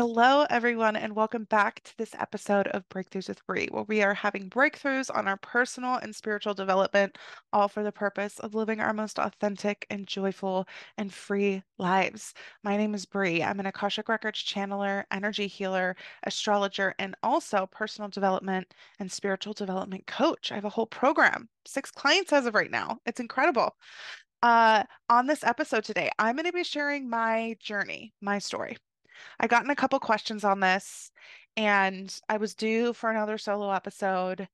Hello, everyone, and welcome back to this episode of Breakthroughs with Bre, where we are having breakthroughs on our personal and spiritual development, all for the purpose of living our most authentic and joyful and free lives. My name is Bre. I'm an Akashic Records channeler, energy healer, astrologer, and also personal development and spiritual development coach. I have a whole program, six clients as of right now. It's incredible. Uh, on this episode today, I'm going to be sharing my journey, my story. I gotten a couple questions on this and I was due for another solo episode.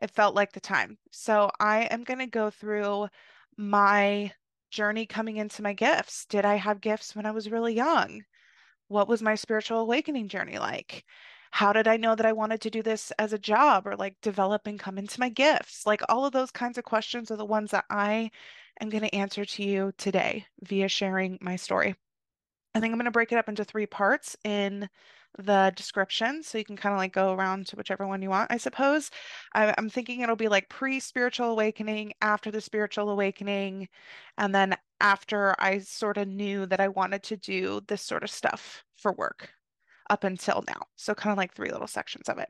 It felt like the time. So I am going to go through my journey coming into my gifts. Did I have gifts when I was really young? What was my spiritual awakening journey like? How did I know that I wanted to do this as a job or like develop and come into my gifts? Like all of those kinds of questions are the ones that I am going to answer to you today via sharing my story. I think I'm going to break it up into three parts in the description. So you can kind of like go around to whichever one you want, I suppose. I, am thinking it'll be like pre spiritual awakening, after the spiritual awakening, and then after I sort of knew that I wanted to do this sort of stuff for work up until now. So kind of like three little sections of it.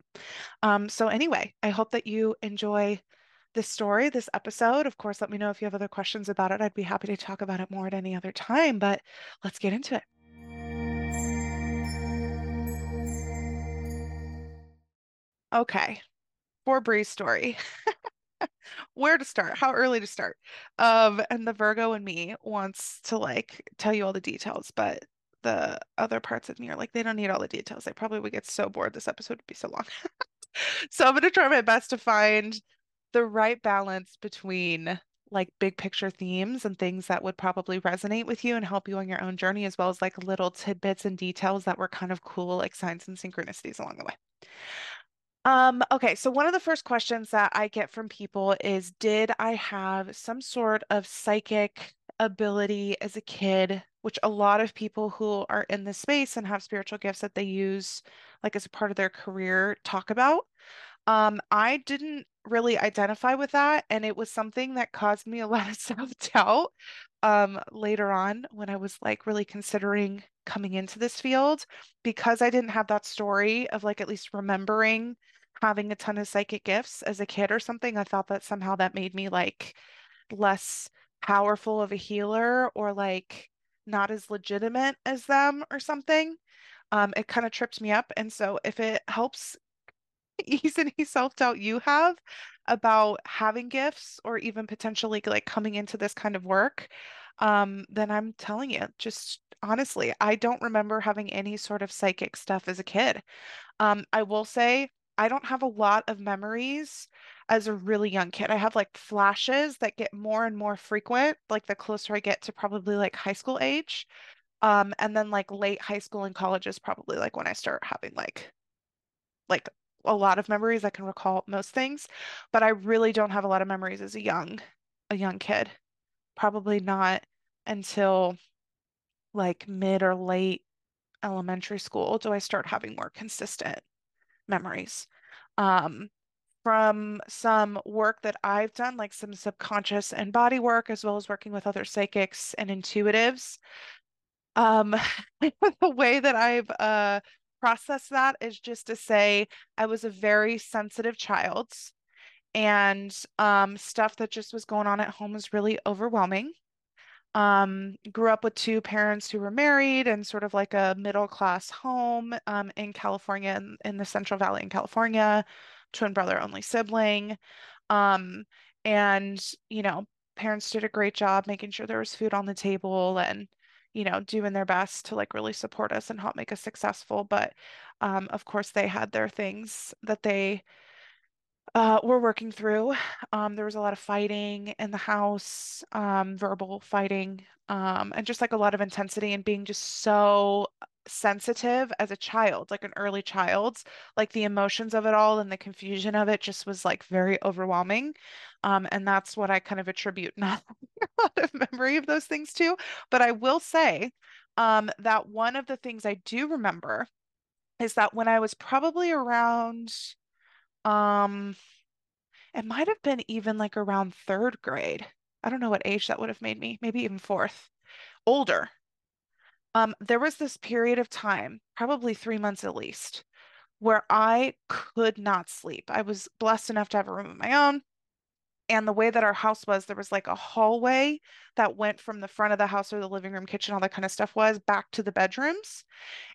Um, so anyway, I hope that you enjoy this story, this episode. Of course, let me know if you have other questions about it. I'd be happy to talk about it more at any other time, but let's get into it. Okay, for Bre's story. Where to start? How early to start? Um, and the Virgo and me wants to like tell you all the details, but the other parts of me are like, they don't need all the details. They probably would get so bored. This episode would be so long. so I'm gonna try my best to find the right balance between like big picture themes and things that would probably resonate with you and help you on your own journey, as well as like little tidbits and details that were kind of cool, like signs and synchronicities along the way. Um, okay, so one of the first questions that I get from people is Did I have some sort of psychic ability as a kid, which a lot of people who are in this space and have spiritual gifts that they use like as a part of their career talk about? Um, I didn't really identify with that, and it was something that caused me a lot of self-doubt um, later on when I was like really considering coming into this field because I didn't have that story of like at least remembering having a ton of psychic gifts as a kid or something. I thought that somehow that made me like less powerful of a healer or like not as legitimate as them or something. Um, it kind of tripped me up. And so if it helps ease any self-doubt you have about having gifts or even potentially like coming into this kind of work, um, then I'm telling you, just honestly, I don't remember having any sort of psychic stuff as a kid. Um, I will say I don't have a lot of memories as a really young kid. I have like flashes that get more and more frequent, like the closer I get to probably like high school age. Um, and then like late high school and college is probably like when I start having like like a lot of memories. I can recall most things, but I really don't have a lot of memories as a young a young kid. Probably not until like mid or late elementary school do I start having more consistent memories. Um, from some work that I've done, like some subconscious and body work, as well as working with other psychics and intuitives. Um, the way that I've uh, process that is just to say I was a very sensitive child and um, stuff that just was going on at home was really overwhelming. Um, grew up with two parents who were married and sort of like a middle class home um, in California, in, in, the Central Valley in California, twin brother, only sibling. Um, and, you know, parents did a great job making sure there was food on the table and you know, doing their best to like really support us and help make us successful. But um, of course, they had their things that they uh, were working through. Um, there was a lot of fighting in the house, um, verbal fighting, um, and just like a lot of intensity and being just so sensitive as a child, like an early child, like the emotions of it all and the confusion of it just was like very overwhelming. Um, and that's what I kind of attribute not a lot of memory of those things to. But I will say um, that one of the things I do remember is that when I was probably around, um, it might have been even like around third grade. I don't know what age that would have made me, maybe even fourth, older Um, there was this period of time, probably three months at least, where I could not sleep. I was blessed enough to have a room of my own. And the way that our house was, there was like a hallway that went from the front of the house where the living room, kitchen, all that kind of stuff was back to the bedrooms.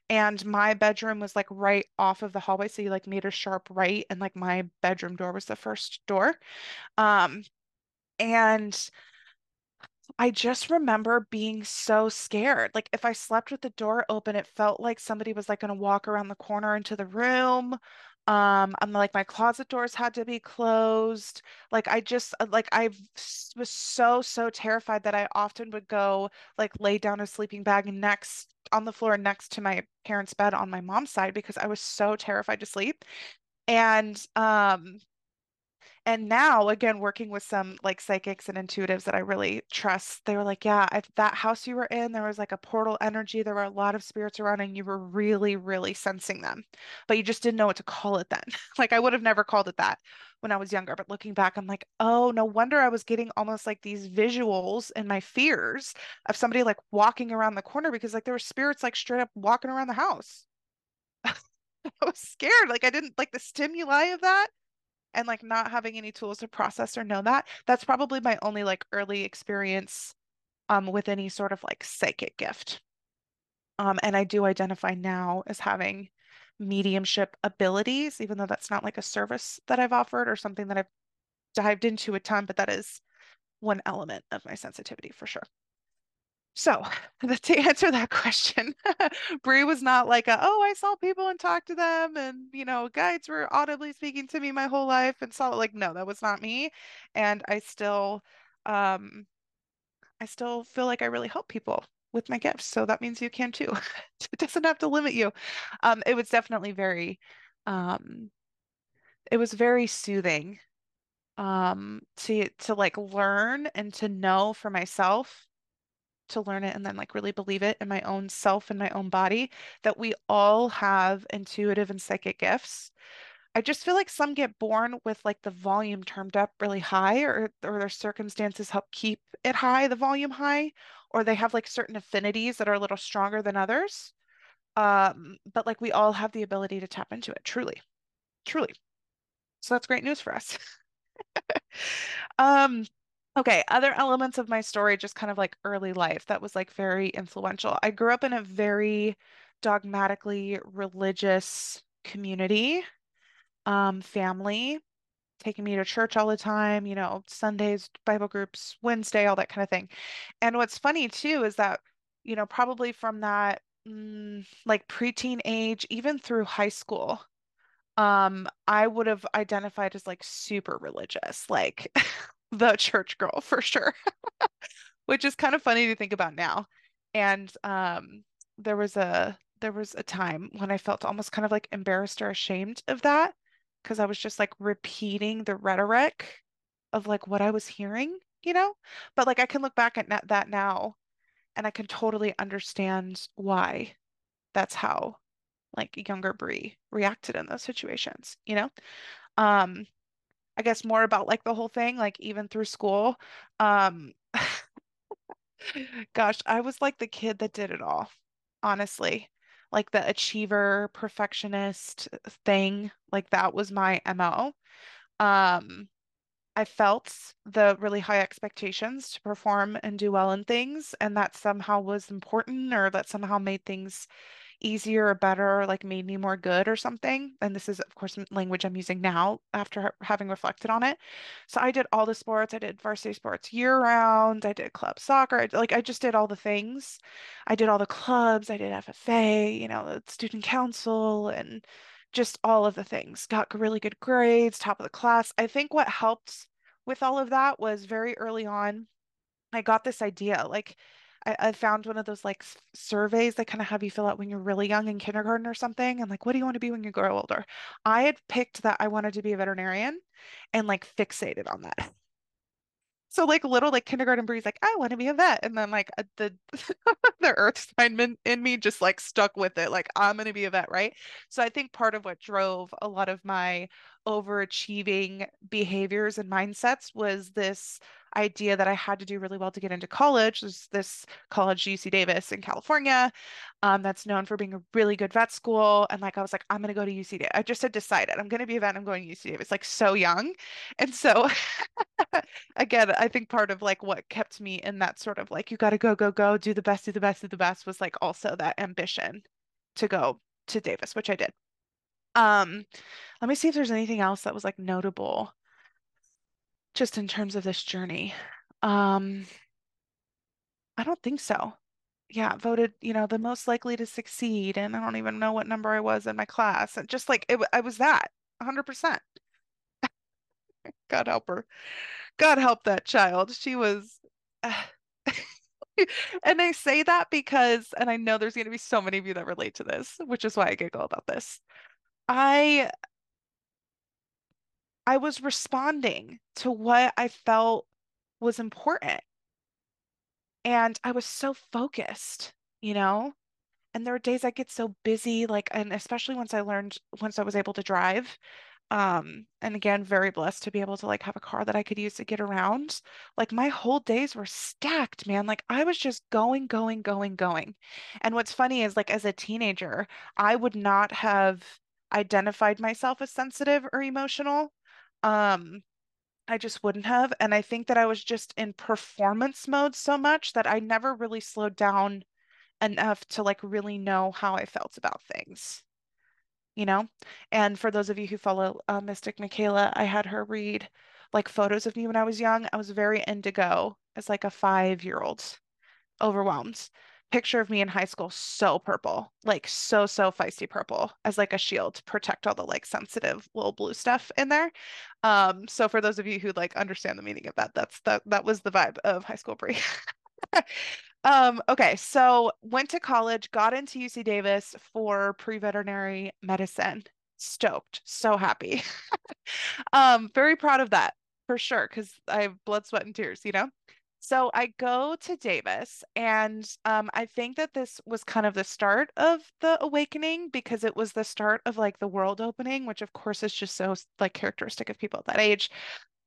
And my bedroom was like right off of the hallway. So you like made a sharp right, and like my bedroom door was the first door. Um, and I just remember being so scared. Like if I slept with the door open, it felt like somebody was like going to walk around the corner into the room. Um, I'm like my closet doors had to be closed. Like I just uh, like I was so so terrified that I often would go like lay down a sleeping bag next on the floor next to my parents' bed on my mom's side because I was so terrified to sleep. And um and now, again, working with some like psychics and intuitives that I really trust, they were like, Yeah, if that house you were in, there was like a portal energy. There were a lot of spirits around, and you were really, really sensing them, but you just didn't know what to call it then. Like, I would have never called it that when I was younger. But looking back, I'm like, Oh, no wonder I was getting almost like these visuals and my fears of somebody like walking around the corner because like there were spirits like straight up walking around the house. I was scared. Like, I didn't like the stimuli of that and like not having any tools to process or know that, that's probably my only like early experience um with any sort of like psychic gift. Um, and I do identify now as having mediumship abilities, even though that's not like a service that I've offered or something that I've dived into a ton, but that is one element of my sensitivity for sure. So to answer that question, Bre was not like a, oh, I saw people and talked to them and you know, guides were audibly speaking to me my whole life and saw like no, that was not me. And I still um I still feel like I really help people with my gifts. So that means you can too. It doesn't have to limit you. Um it was definitely very um it was very soothing um to to like learn and to know for myself to learn it and then like really believe it in my own self and my own body that we all have intuitive and psychic gifts. I just feel like some get born with like the volume turned up really high or or their circumstances help keep it high, the volume high, or they have like certain affinities that are a little stronger than others. Um, but like we all have the ability to tap into it, truly. Truly. So that's great news for us. Um, Okay, other elements of my story, just kind of like early life, that was like very influential. I grew up in a very dogmatically religious community, um, family, taking me to church all the time, you know, Sundays, Bible groups, Wednesday, all that kind of thing. And what's funny too is that, you know, probably from that mm, like preteen age, even through high school, um, I would have identified as like super religious, like the church girl for sure, which is kind of funny to think about now. And um, there was a there was a time when I felt almost kind of like embarrassed or ashamed of that because I was just like repeating the rhetoric of like what I was hearing, you know? But like I can look back at that now and I can totally understand why that's how like younger Bre reacted in those situations, you know? Um, I guess more about like the whole thing, like even through school. Um, gosh, I was like the kid that did it all, honestly. Like the achiever, perfectionist thing, like that was my MO. Um, I felt the really high expectations to perform and do well in things, and that somehow was important or that somehow made things easier or better, like made me more good or something. And this is, of course, language I'm using now after having reflected on it. So I did all the sports. I did varsity sports year round. I did club soccer. I, like I just did all the things. I did all the clubs. I did FFA, you know, the student council and just all of the things. Got really good grades, top of the class. I think what helped with all of that was very early on, I got this idea like I, I found one of those like surveys that kind of have you fill out when you're really young in kindergarten or something. And like, what do you want to be when you grow older? I had picked that I wanted to be a veterinarian and like fixated on that. So like little like kindergarten Bre's like, I want to be a vet. And then like uh, the the earth sign in me just like stuck with it. Like I'm gonna be a vet, right? So I think part of what drove a lot of my overachieving behaviors and mindsets was this idea that I had to do really well to get into college. There's this college, UC Davis in California, um, that's known for being a really good vet school. And like I was like, I'm gonna go to UC Davis. I just had decided I'm gonna be a vet. I'm going to UC Davis, like so young. And so again, I think part of like what kept me in that sort of like you gotta go, go, go, do the best, do the best, do the best was like also that ambition to go to Davis, which I did. Um, let me see if there's anything else that was like notable just in terms of this journey. Um, I don't think so. Yeah, voted, you know, the most likely to succeed, and I don't even know what number I was in my class. And just like it, I was that 100%. God help her. God help that child. She was and I say that because, and I know there's going to be so many of you that relate to this, which is why I giggle about this. I I was responding to what I felt was important. And I was so focused, you know? And there were days I get so busy, like, and especially once I learned, once I was able to drive, um, and again, very blessed to be able to like have a car that I could use to get around. Like my whole days were stacked, man. Like I was just going, going, going, going. And what's funny is like as a teenager, I would not have identified myself as sensitive or emotional. Um, I just wouldn't have. And I think that I was just in performance mode so much that I never really slowed down enough to like really know how I felt about things you know? And for those of you who follow uh, Mystic Michaela, I had her read like photos of me when I was young. I was very indigo as like a five year old, overwhelmed. Picture of me in high school, so purple, like so, so feisty purple as like a shield to protect all the like sensitive little blue stuff in there. Um, so for those of you who like understand the meaning of that, that's that that was the vibe of high school Bre. Um, okay, so went to college, got into UC Davis for pre-veterinary medicine. Stoked, so happy. um, very proud of that for sure, because I have blood, sweat, and tears, you know? So I go to Davis, and um, I think that this was kind of the start of the awakening because it was the start of like the world opening, which of course is just so like characteristic of people at that age.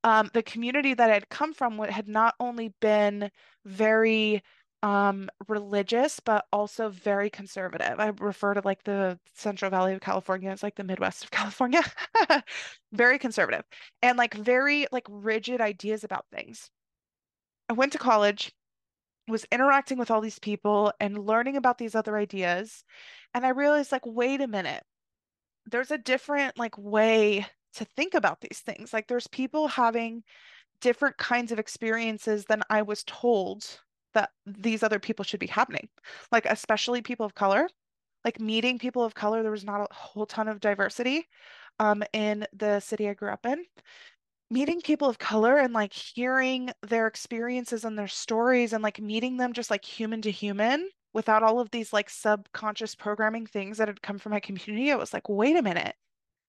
Um, the community that I'd come from had not only been very um religious but also very conservative. I refer to like the Central Valley of California as like the Midwest of California. very conservative and like very like rigid ideas about things. I went to college, was interacting with all these people and learning about these other ideas and I realized like wait a minute. There's a different like way to think about these things. Like there's people having different kinds of experiences than I was told that these other people should be happening. Like especially people of color. Like meeting people of color, there was not a whole ton of diversity um, in the city I grew up in. Meeting people of color and like hearing their experiences and their stories and like meeting them just like human to human without all of these like subconscious programming things that had come from my community, I was like, wait a minute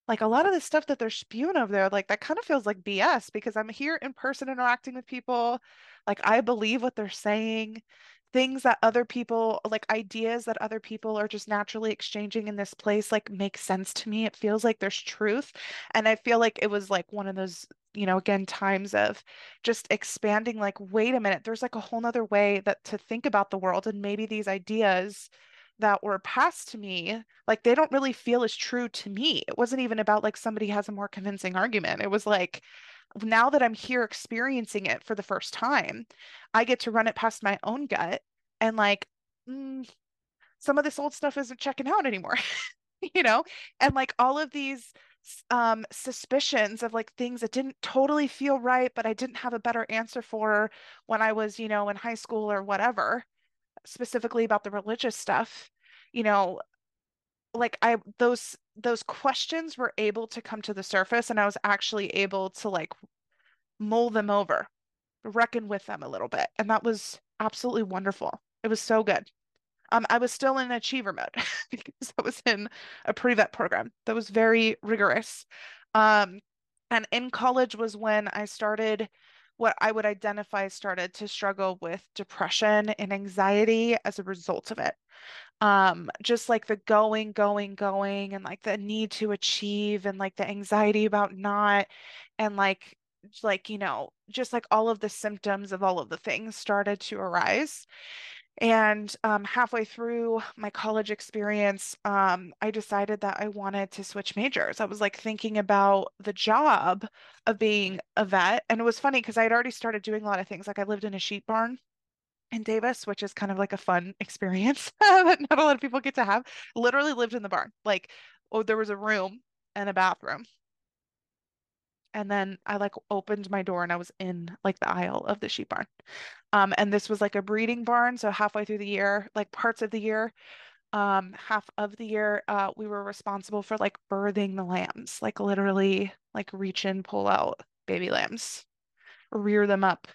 like a lot of the stuff that they're spewing over there, like that kind of feels like BS because I'm here in person interacting with people. Like I believe what they're saying, things that other people, like ideas that other people are just naturally exchanging in this place, like make sense to me. It feels like there's truth. And I feel like it was like one of those, you know, again, times of just expanding, like, wait a minute, there's like a whole nother way that to think about the world. And maybe these ideas that were passed to me, like they don't really feel as true to me. It wasn't even about like somebody has a more convincing argument. It was like, now that I'm here experiencing it for the first time, I get to run it past my own gut and like, mm, some of this old stuff isn't checking out anymore, you know? And like all of these um suspicions of like things that didn't totally feel right but I didn't have a better answer for when I was, you know, in high school or whatever specifically about the religious stuff, you know, like I those those questions were able to come to the surface and I was actually able to like mull them over, reckon with them a little bit. And that was absolutely wonderful. It was so good. Um, I was still in achiever mode because I was in a pre-vet program that was very rigorous. Um, and in college was when I started what I would identify started to struggle with depression and anxiety as a result of it. Um, just like the going, going, going, and like the need to achieve, and like the anxiety about not, and like like, you know, just like all of the symptoms of all of the things started to arise. And um, halfway through my college experience, um, I decided that I wanted to switch majors. I was like thinking about the job of being a vet. And it was funny because I had already started doing a lot of things. Like I lived in a sheep barn in Davis, which is kind of like a fun experience that not a lot of people get to have. Literally lived in the barn. Like, oh, there was a room and a bathroom. And then I like opened my door and I was in like the aisle of the sheep barn. Um, and this was like a breeding barn. So halfway through the year, like parts of the year, um, half of the year, uh, we were responsible for like birthing the lambs, like literally like reach in, pull out baby lambs, rear them up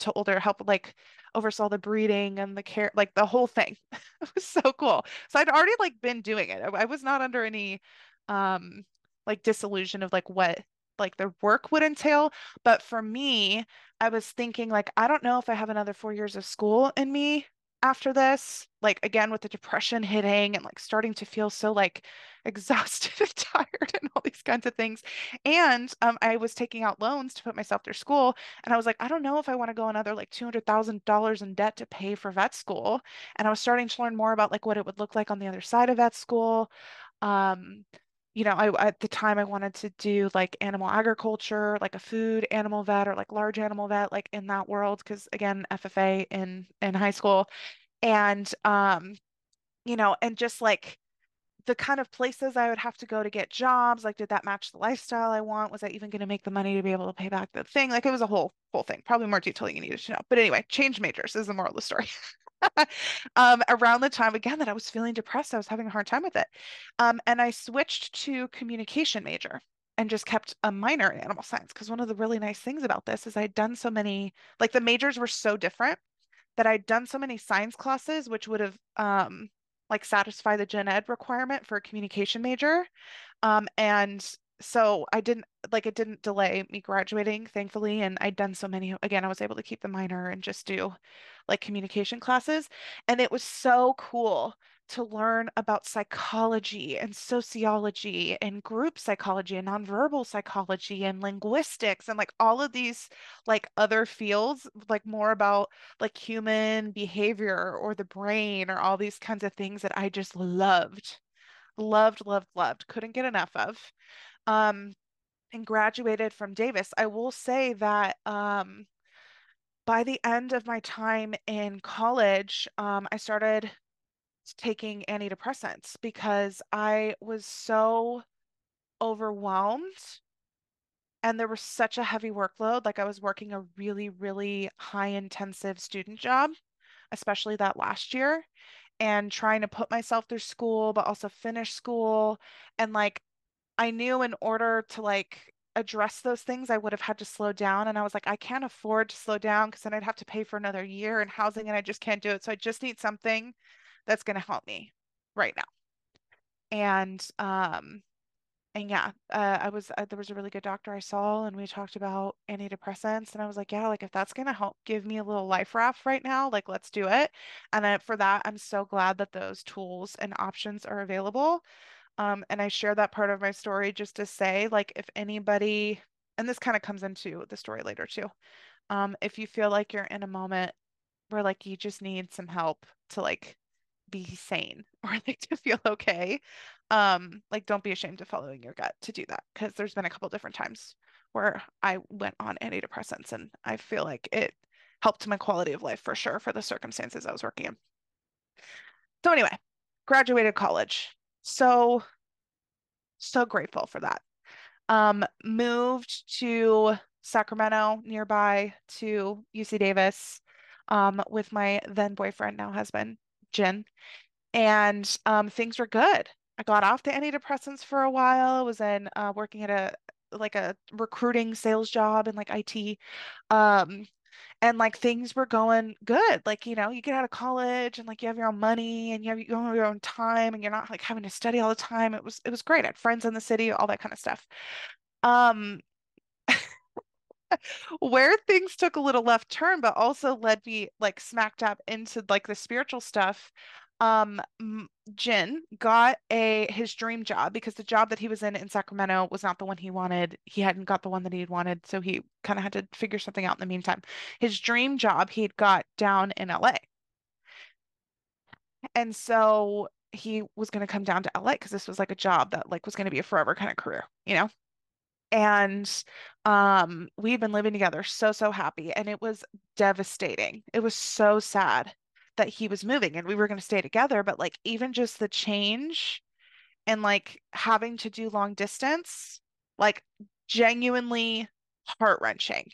to older, help like oversaw the breeding and the care, like the whole thing. It was so cool. So I'd already like been doing it. I, I was not under any um like disillusion of like what like the work would entail. But for me, I was thinking like, I don't know if I have another four years of school in me after this. Like again with the depression hitting and like starting to feel so like exhausted and tired and all these kinds of things. And um, I was taking out loans to put myself through school. And I was like, I don't know if I want to go another like $200,000 in debt to pay for vet school. And I was starting to learn more about like what it would look like on the other side of vet school. Um, you know, I at the time I wanted to do like animal agriculture, like a food animal vet or like large animal vet, like in that world, because again, FFA in in high school. And um, you know, and just like the kind of places I would have to go to get jobs, like did that match the lifestyle I want? Was I even going to make the money to be able to pay back the thing? Like it was a whole whole thing, probably more detail you needed to know. But anyway, change majors is the moral of the story. um, around the time again that I was feeling depressed, I was having a hard time with it. Um, and I switched to communication major and just kept a minor in animal science because one of the really nice things about this is I'd done so many, like the majors were so different that I'd done so many science classes, which would have um, like satisfy the gen ed requirement for a communication major. Um, and so I didn't like it didn't delay me graduating, thankfully. And I'd done so many, again, I was able to keep the minor and just do like communication classes. And it was so cool to learn about psychology and sociology and group psychology and nonverbal psychology and linguistics and like all of these like other fields, like more about like human behavior or the brain or all these kinds of things that I just loved, loved, loved, loved, couldn't get enough of. Um, and graduated from Davis. I will say that um, by the end of my time in college, um, I started taking antidepressants because I was so overwhelmed and there was such a heavy workload. Like I was working a really, really high intensive student job, especially that last year, and trying to put myself through school, but also finish school. And like I knew in order to like address those things, I would have had to slow down. And I was like, I can't afford to slow down because then I'd have to pay for another year in housing and I just can't do it. So I just need something that's going to help me right now. And um and yeah, uh, I was uh, there was a really good doctor I saw and we talked about antidepressants and I was like, yeah, like if that's going to help give me a little life raft right now, like let's do it. And then for that, I'm so glad that those tools and options are available. Um, and I share that part of my story just to say, like, if anybody, and this kind of comes into the story later too, um, if you feel like you're in a moment where like you just need some help to like be sane or like to feel okay um like don't be ashamed of following your gut to do that because there's been a couple different times where I went on antidepressants and I feel like it helped my quality of life for sure for the circumstances I was working in. So anyway, graduated college. So so grateful for that. Um moved to Sacramento nearby to UC Davis um with my then boyfriend now husband Jen, and um, things were good. I got off the antidepressants for a while. I was in uh, working at a like a recruiting sales job in like IT. And like things were going good. Like, you know, you get out of college and like you have your own money and you have, you have your own time and you're not like having to study all the time. It was it was great. I had friends in the city, all that kind of stuff. Um, where things took a little left turn, but also led me like smack dab into like the spiritual stuff. Um Jin got a his dream job because the job that he was in in Sacramento was not the one he wanted. He hadn't got the one that he had wanted, so he kind of had to figure something out in the meantime. His dream job he'd got down in LA. And so he was going to come down to LA because this was like a job that like was going to be a forever kind of career, you know? And um we've been living together so so happy and it was devastating. It was so sad that he was moving and we were going to stay together, but like even just the change and like having to do long distance, like genuinely heart-wrenching.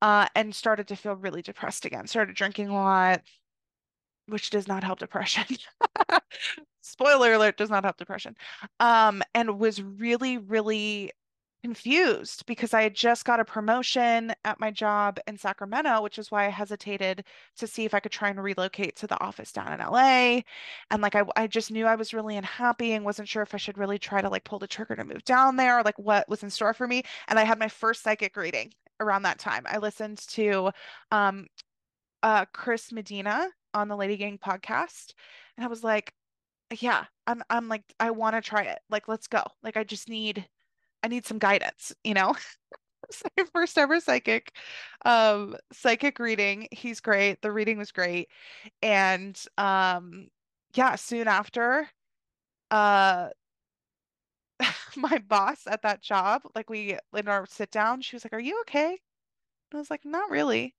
Uh, and started to feel really depressed again. Started drinking a lot, which does not help depression. Spoiler alert, does not help depression. Um, and was really, really confused because I had just got a promotion at my job in Sacramento, which is why I hesitated to see if I could try and relocate to the office down in LA. And like I, I just knew I was really unhappy and wasn't sure if I should really try to like pull the trigger to move down there or like what was in store for me. And I had my first psychic reading around that time. I listened to um uh Chris Medina on the Lady Gang podcast and I was like, yeah, I'm I'm like I want to try it. Like let's go. Like I just need I need some guidance, you know? So first ever psychic um psychic reading. He's great. The reading was great. And um yeah, soon after uh my boss at that job, like we in our sit down, she was like, "Are you okay?" And I was like, "Not really."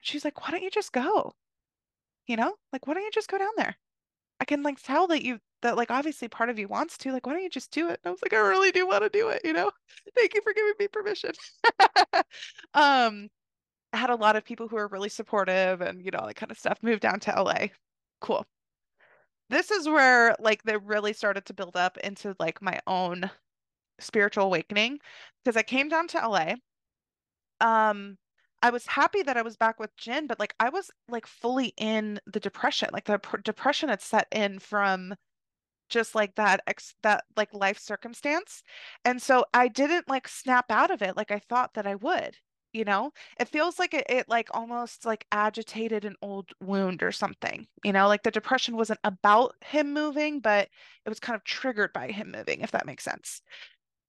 She's like, "Why don't you just go?" You know? Like, "Why don't you just go down there?" I can like tell that you that like obviously part of you wants to. Like, why don't you just do it? And I was like, I really do want to do it, you know? Thank you for giving me permission. Um, I had a lot of people who were really supportive and you know, that kind of stuff. Moved down to LA. Cool. This is where like they really started to build up into like my own spiritual awakening because I came down to LA. Um, I was happy that I was back with Jen, but like I was like fully in the depression. Like the pr depression had set in from just like that ex that like life circumstance. And so I didn't like snap out of it like I thought that I would. You know, it feels like it, it like almost like agitated an old wound or something. You know, like the depression wasn't about him moving, but it was kind of triggered by him moving, if that makes sense.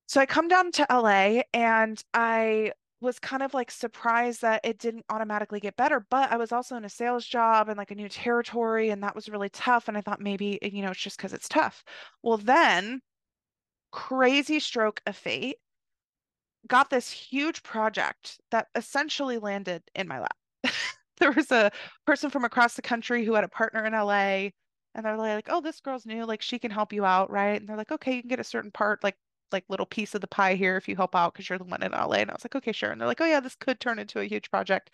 So I come down to LA and I was kind of like surprised that it didn't automatically get better, but I was also in a sales job and like a new territory, and that was really tough. And I thought maybe, you know, it's just because it's tough. Well, then crazy stroke of fate got this huge project that essentially landed in my lap. There was a person from across the country who had a partner in LA, and they're like, "Oh, this girl's new, like she can help you out, right?" And they're like, "Okay, you can get a certain part, like like little piece of the pie here if you help out because you're the one in LA." And I was like, "Okay, sure." And they're like, "Oh yeah, this could turn into a huge project."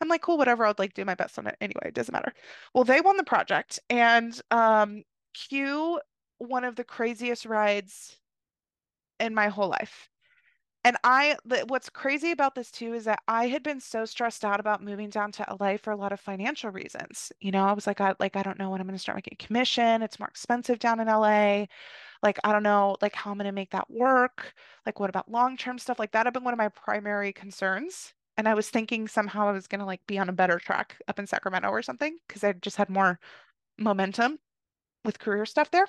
I'm like, "Cool, whatever. I'll like do my best on it anyway. It doesn't matter." Well, they won the project, and um, cue one of the craziest rides in my whole life. And I, what's crazy about this too is that I had been so stressed out about moving down to LA for a lot of financial reasons. You know, I was like, I like, I don't know when I'm going to start making commission. It's more expensive down in LA. Like, I don't know, like how I'm going to make that work. Like, what about long-term stuff? Like that had been one of my primary concerns. And I was thinking somehow I was going to like be on a better track up in Sacramento or something because I just had more momentum with career stuff there.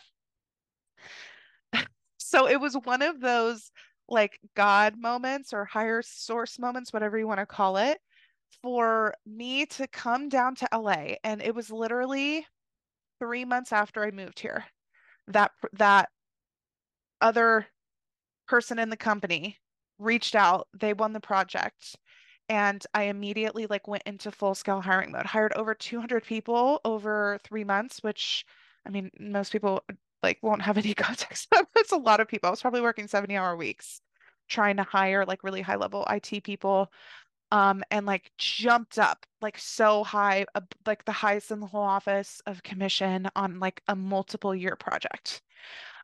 So it was one of those like God moments or higher source moments, whatever you want to call it, for me to come down to LA. And it was literally three months after I moved here. That that other person in the company reached out. They won the project. And I immediately like went into full scale hiring mode. Hired over 200 people over three months, which I mean, most people like won't have any context. That's a lot of people. I was probably working 70 hour weeks trying to hire like really high level IT people. Um, and like jumped up like so high, uh, like the highest in the whole office of commission on like a multiple year project.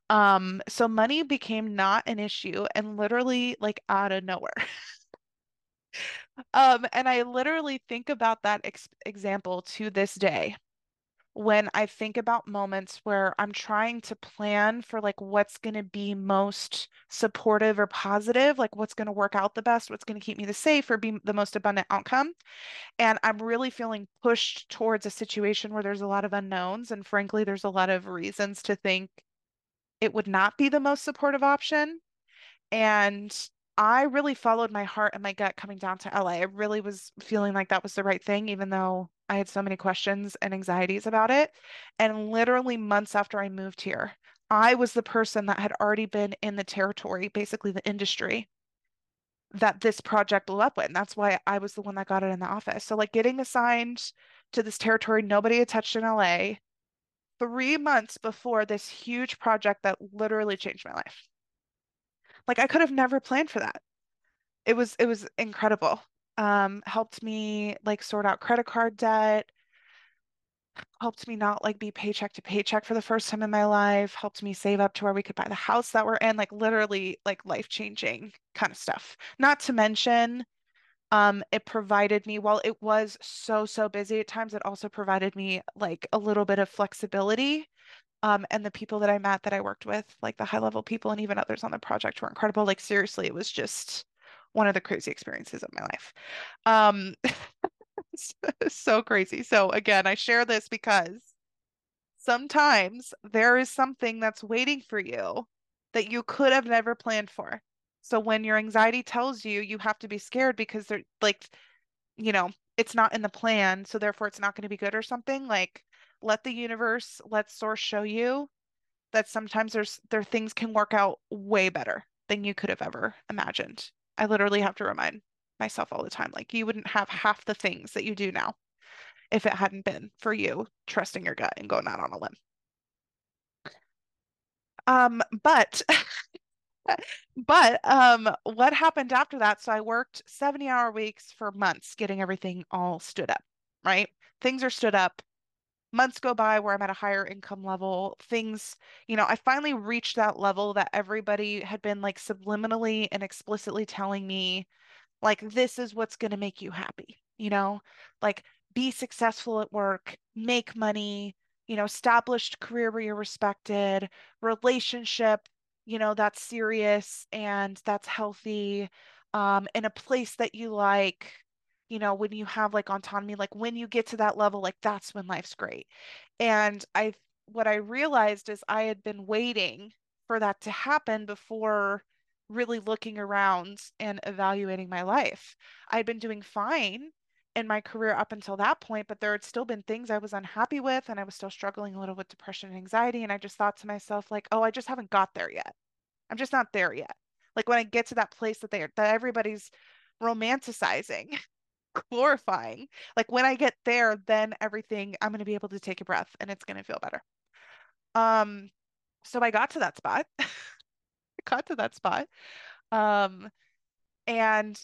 Um, so money became not an issue and literally like out of nowhere. Um, and I literally think about that ex example to this day when I think about moments where I'm trying to plan for like what's going to be most supportive or positive, like what's going to work out the best, what's going to keep me the safe or be the most abundant outcome. And I'm really feeling pushed towards a situation where there's a lot of unknowns. And frankly, there's a lot of reasons to think it would not be the most supportive option. And I really followed my heart and my gut coming down to LA. I really was feeling like that was the right thing, even though I had so many questions and anxieties about it. And literally months after I moved here, I was the person that had already been in the territory, basically the industry that this project blew up with. And that's why I was the one that got it in the office. So, like, getting assigned to this territory nobody had touched in LA three months before this huge project that literally changed my life. Like, I could have never planned for that. It was it was incredible. Um, helped me like sort out credit card debt, helped me not like be paycheck to paycheck for the first time in my life, helped me save up to where we could buy the house that we're in, like literally like life-changing kind of stuff. Not to mention, um, it provided me, while it was so, so busy at times, it also provided me like a little bit of flexibility. Um, and the people that I met that I worked with, like the high level people and even others on the project were incredible. Like seriously, it was just one of the crazy experiences of my life. Um, so crazy. So again, I share this because sometimes there is something that's waiting for you that you could have never planned for. So when your anxiety tells you you have to be scared because they're like, you know, it's not in the plan, so therefore it's not going to be good or something, like let the universe, let source show you that sometimes there's there things can work out way better than you could have ever imagined. I literally have to remind myself all the time. Like you wouldn't have half the things that you do now if it hadn't been for you trusting your gut and going out on a limb. Um, but but um what happened after that? So I worked 70 hour weeks for months getting everything all stood up, right? Things are stood up. Months go by where I'm at a higher income level. Things, you know, I finally reached that level that everybody had been like subliminally and explicitly telling me like, this is what's going to make you happy, you know, like be successful at work, make money, you know, established career where you're respected, relationship, you know, that's serious and that's healthy, um, in a place that you like, you know, when you have like autonomy, like when you get to that level, like that's when life's great. And I, what I realized is I had been waiting for that to happen before really looking around and evaluating my life. I'd been doing fine in my career up until that point, but there had still been things I was unhappy with, and I was still struggling a little with depression and anxiety. And I just thought to myself, like, oh, I just haven't got there yet. I'm just not there yet. Like when I get to that place that they are, that everybody's romanticizing, glorifying, like when I get there, then everything, I'm going to be able to take a breath and it's going to feel better. Um, so I got to that spot. I got to that spot. Um, and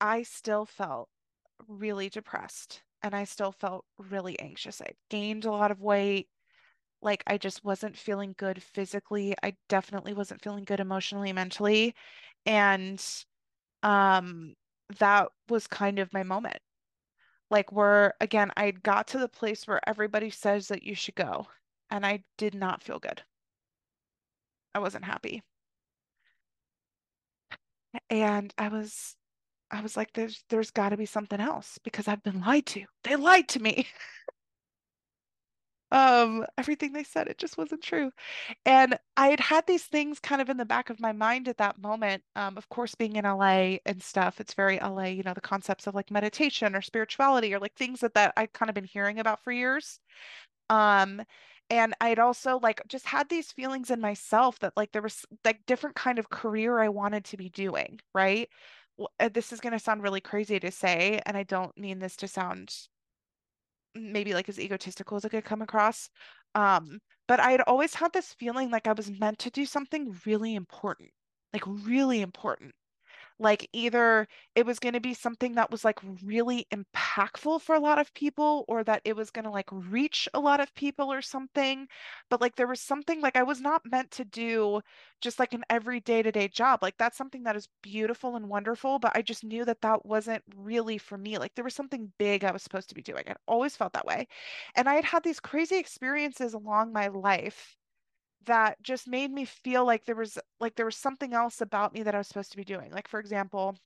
I still felt really depressed and I still felt really anxious. I gained a lot of weight. Like I just wasn't feeling good physically. I definitely wasn't feeling good emotionally, mentally. And um that was kind of my moment. Like where again, I got to the place where everybody says that you should go, and I did not feel good. I wasn't happy. And I was I was like, there's there's got to be something else because I've been lied to. They lied to me. um, everything they said, it just wasn't true. And I had had these things kind of in the back of my mind at that moment. Um, of course, being in LA and stuff, it's very LA, you know, the concepts of like meditation or spirituality or like things that that I'd kind of been hearing about for years. Um, and I'd also like just had these feelings in myself that like there was like different kind of career I wanted to be doing, right? Uh, this is going to sound really crazy to say, and I don't mean this to sound maybe like as egotistical as it could come across. Um, but I had always had this feeling like I was meant to do something really important, like really important. Like either it was going to be something that was like really impactful for a lot of people or that it was going to like reach a lot of people or something. But like there was something like I was not meant to do just like an every day-to-day job. Like that's something that is beautiful and wonderful, but I just knew that that wasn't really for me. Like there was something big I was supposed to be doing. I always felt that way. And I had had these crazy experiences along my life that just made me feel like there was like there was something else about me that I was supposed to be doing. Like for example,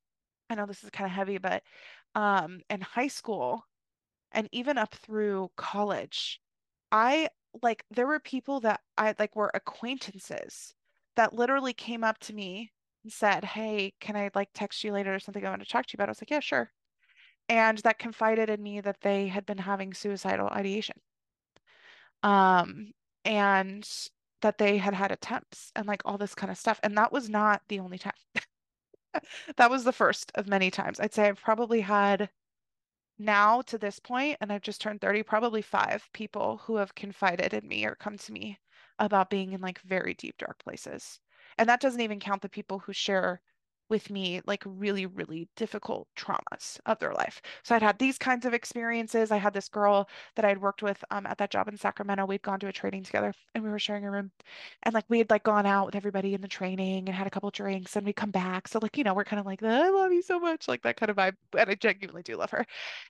I know this is kind of heavy, but um in high school and even up through college, I like there were people that I like were acquaintances that literally came up to me and said, "Hey, can I like text you later or something I want to talk to you about?" I was like, "Yeah, sure." And that confided in me that they had been having suicidal ideation. Um, and that they had had attempts and like all this kind of stuff. And that was not the only time. That was the first of many times. I'd say I've probably had now to this point, and I've just turned 30, probably five people who have confided in me or come to me about being in like very deep, dark places. And that doesn't even count the people who share with me like really, really difficult traumas of their life. So I'd had these kinds of experiences. I had this girl that I'd worked with um, at that job in Sacramento. We'd gone to a training together and we were sharing a room. And like we had like gone out with everybody in the training and had a couple drinks and we come back. So like, you know, we're kind of like, I love you so much, like that kind of vibe. And I genuinely do love her.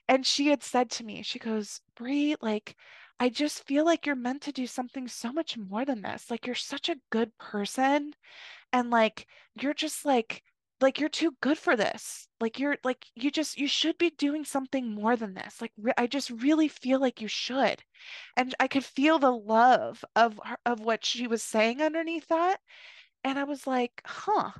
And she had said to me, she goes, Bre, like, I just feel like you're meant to do something so much more than this. Like, you're such a good person. And like, you're just like, like you're too good for this. Like you're like you just you should be doing something more than this. Like re- I just really feel like you should. And I could feel the love of her, of what she was saying underneath that. And I was like, "Huh."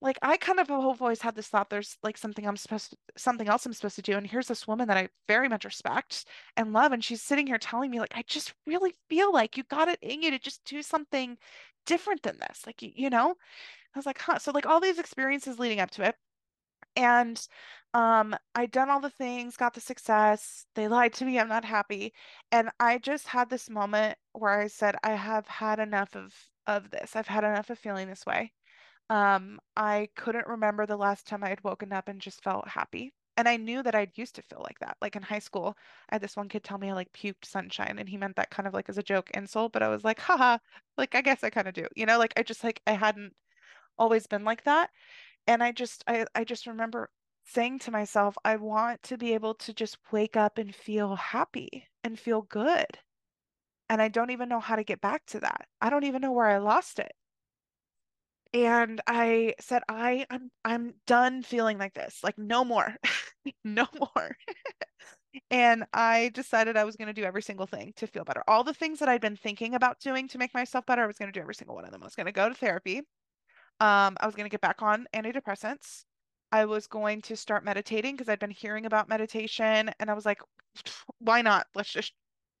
Like I kind of have always had this thought there's like something I'm supposed to, something else I'm supposed to do. And here's this woman that I very much respect and love. And she's sitting here telling me, like, I just really feel like you got it in you to just do something different than this. Like, you, you know? I was like, huh. So like all these experiences leading up to it. And um, I'd done all the things, got the success. They lied to me. I'm not happy. And I just had this moment where I said, I have had enough of of this. I've had enough of feeling this way. Um, I couldn't remember the last time I had woken up and just felt happy. And I knew that I'd used to feel like that. Like in high school, I had this one kid tell me I like puked sunshine, and he meant that kind of like as a joke insult, but I was like, haha, like I guess I kind of do. You know, like I just like I hadn't always been like that. And I just I I just remember saying to myself, I want to be able to just wake up and feel happy and feel good. And I don't even know how to get back to that. I don't even know where I lost it. And I said, I I'm I'm done feeling like this. Like no more. No more. And I decided I was going to do every single thing to feel better. All the things that I'd been thinking about doing to make myself better, I was going to do every single one of them. I was going to go to therapy. Um, I was going to get back on antidepressants. I was going to start meditating because I'd been hearing about meditation and I was like, why not? Let's just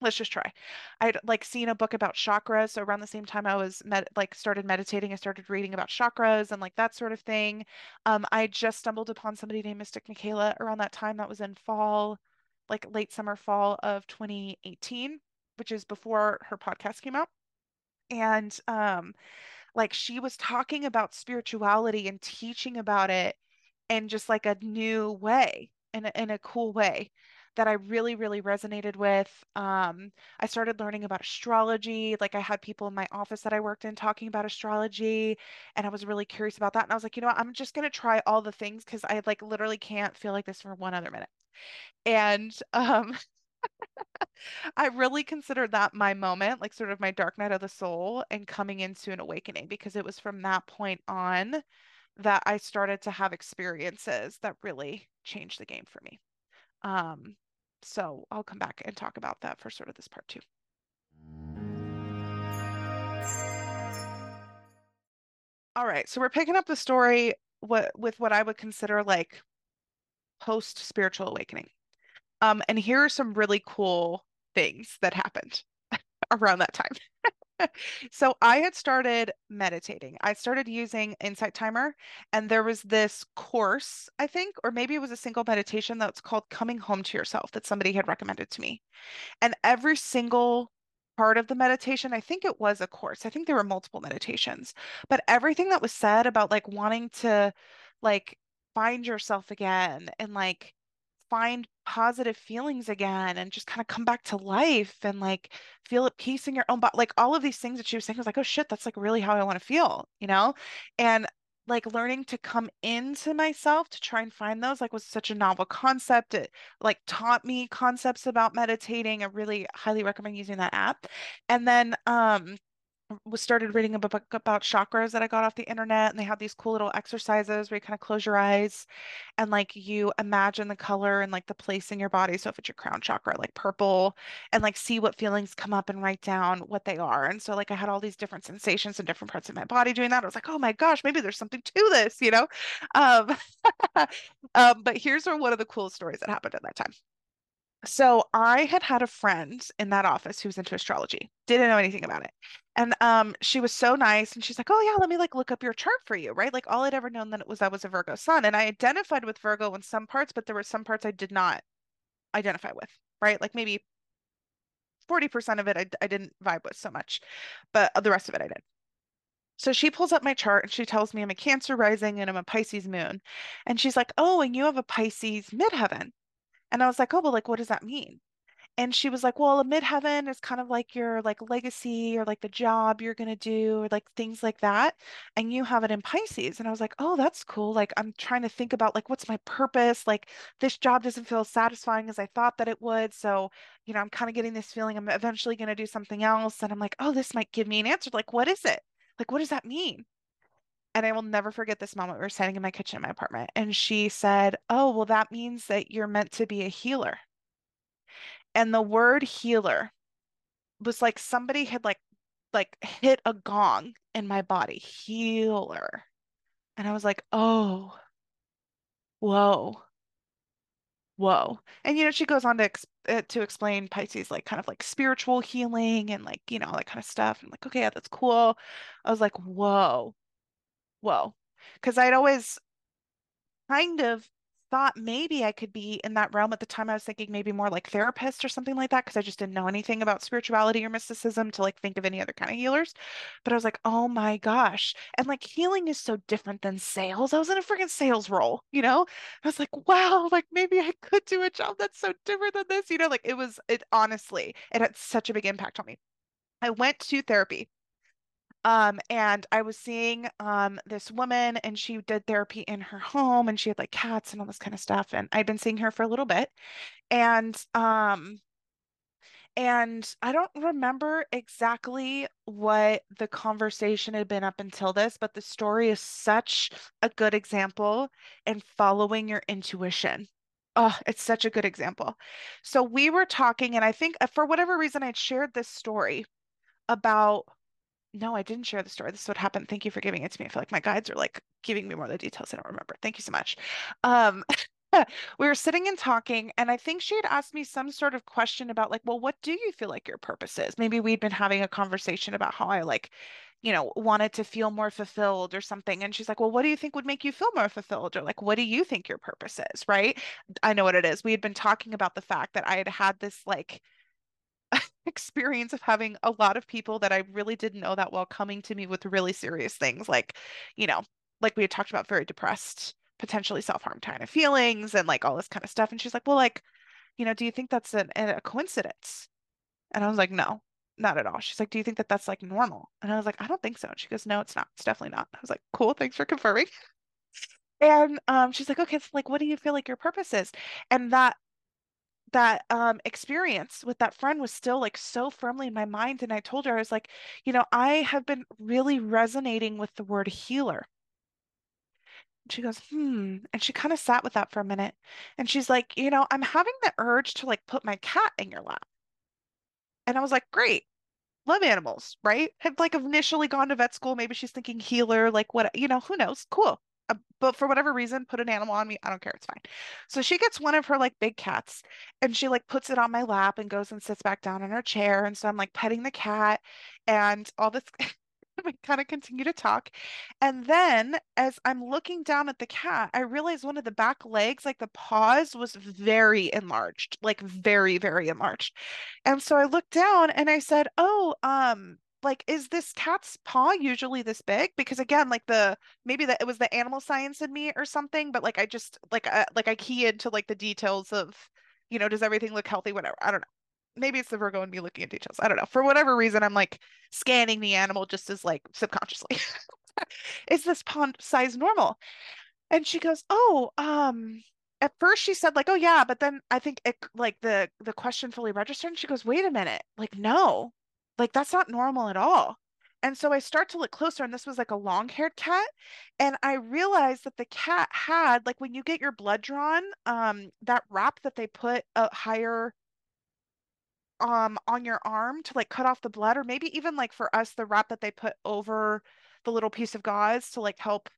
let's just try. I'd like seen a book about chakras. So around the same time I was med like started meditating, I started reading about chakras and like that sort of thing. Um, I just stumbled upon somebody named Mystic Michaela around that time. That was in fall, like late summer, fall of 2018, which is before her podcast came out. And um like she was talking about spirituality and teaching about it in just like a new way, in a, in a cool way that I really, really resonated with. Um, I started learning about astrology. Like I had people in my office that I worked in talking about astrology, and I was really curious about that. And I was like, you know what? I'm just gonna try all the things because I like literally can't feel like this for one other minute. And um, I really considered that my moment, like sort of my dark night of the soul and coming into an awakening because it was from that point on that I started to have experiences that really changed the game for me. Um, so I'll come back and talk about that for sort of this part too. All right, so we're picking up the story what with what I would consider like post spiritual awakening. Um, and here are some really cool things that happened around that time. So I had started meditating. I started using Insight Timer, and there was this course, I think, or maybe it was a single meditation that's called Coming Home to Yourself that somebody had recommended to me. And every single part of the meditation, I think it was a course. I think there were multiple meditations, but everything that was said about like wanting to like find yourself again and like find positive feelings again and just kind of come back to life and like feel at peace in your own body. Like all of these things that she was saying I was like, oh shit, that's like really how I want to feel, you know? And like learning to come into myself to try and find those like was such a novel concept. It like taught me concepts about meditating. I really highly recommend using that app. And then um was started reading a book about chakras that I got off the internet, and they have these cool little exercises where you kind of close your eyes and like you imagine the color and like the place in your body. So if it's your crown chakra, like purple, and like see what feelings come up and write down what they are. And so like I had all these different sensations in different parts of my body doing that. I was like, oh my gosh, maybe there's something to this, you know? Um, um, but here's one of the coolest stories that happened at that time. So I had had a friend in that office who was into astrology, didn't know anything about it. And um, she was so nice, and she's like, "Oh yeah, let me like look up your chart for you." Right? Like all I'd ever known that it was I was a Virgo sun, and I identified with Virgo in some parts, but there were some parts I did not identify with. Right? Like maybe 40% of it I, I didn't vibe with so much, but the rest of it I did. So she pulls up my chart and she tells me I'm a Cancer rising and I'm a Pisces moon. And she's like, Oh, and you have a Pisces midheaven. And I was like, Oh, well, like, what does that mean? and she was like, "Well, a midheaven is kind of like your like legacy or like the job you're gonna do or like things like that." And you have it in Pisces. And I was like, "Oh, that's cool. Like I'm trying to think about like what's my purpose? Like this job doesn't feel as satisfying as I thought that it would. So, you know, I'm kind of getting this feeling I'm eventually gonna do something else. And I'm like, "Oh, this might give me an answer. Like, what is it? Like, what does that mean?" And I will never forget this moment. We were sitting in my kitchen in my apartment, and she said, Oh, well, that means that you're meant to be a healer. And the word healer was like somebody had like like hit a gong in my body. Healer. And I was like, "Oh. Whoa. Whoa." And you know, she goes on to ex uh, to explain Pisces like kind of like spiritual healing and like, you know, that kind of stuff. And like, okay, yeah, that's cool. I was like, "Whoa. Whoa." Because I'd always kind of thought maybe I could be in that realm at the time. I was thinking maybe more like therapist or something like that because I just didn't know anything about spirituality or mysticism to like think of any other kind of healers. But I was like, oh my gosh. And like healing is so different than sales. I was in a freaking sales role, you know? I was like, wow, like maybe I could do a job that's so different than this, you know? Like it was, it honestly, it had such a big impact on me. I went to therapy um, and I was seeing um, this woman, and she did therapy in her home, and she had like cats and all this kind of stuff. And I'd been seeing her for a little bit, and um, and I don't remember exactly what the conversation had been up until this, but the story is such a good example in following your intuition. Oh, it's such a good example. So we were talking, and I think uh, for whatever reason, I'd shared this story about no, I didn't share the story. This is what happened. Thank you for giving it to me. I feel like my guides are like giving me more of the details. I don't remember. Thank you so much. Um, we were sitting and talking, and I think she had asked me some sort of question about like, well, what do you feel like your purpose is? Maybe we'd been having a conversation about how I like, you know, wanted to feel more fulfilled or something. And she's like, well, what do you think would make you feel more fulfilled? Or like, what do you think your purpose is? Right. I know what it is. We had been talking about the fact that I had had this like experience of having a lot of people that I really didn't know that well coming to me with really serious things like, you know, like we had talked about very depressed, potentially self-harm kind of feelings and like all this kind of stuff. And she's like, well, like, you know, do you think that's an, a coincidence? And I was like, no, not at all. She's like, do you think that that's like normal? And I was like, I don't think so. And she goes, no, it's not. It's definitely not. I was like, cool. Thanks for confirming. And um, she's like, okay, so like, what do you feel like your purpose is? And that that um experience with that friend was still like so firmly in my mind and I told her I was like you know I have been really resonating with the word healer. And she goes hmm and she kind of sat with that for a minute and she's like you know I'm having the urge to like put my cat in your lap. And I was like great love animals right? Had like initially gone to vet school maybe she's thinking healer like what you know who knows cool but for whatever reason, put an animal on me. I don't care. It's fine. So she gets one of her like big cats and she like puts it on my lap and goes and sits back down in her chair. And so I'm like petting the cat and all this. we kind of continue to talk. And then as I'm looking down at the cat, I realize one of the back legs, like the paws, was very enlarged, like very, very enlarged. And so I looked down and I said, Oh, um, like, is this cat's paw usually this big? Because again, like the maybe that it was the animal science in me or something, but like I just like like I key into like the details of, you know, does everything look healthy? Whatever. I don't know. Maybe it's the Virgo and me looking at details. I don't know. For whatever reason, I'm like scanning the animal just as like subconsciously. Is this pond size normal? And she goes, "Oh, um, at first she said like, "Oh yeah," but then I think it like the the question fully registered and she goes, "Wait a minute. Like no. Like that's not normal at all." And so I start to look closer and this was like a long-haired cat and I realized that the cat had like when you get your blood drawn, um that wrap that they put a higher um on your arm to like cut off the blood or maybe even like for us the wrap that they put over the little piece of gauze to like help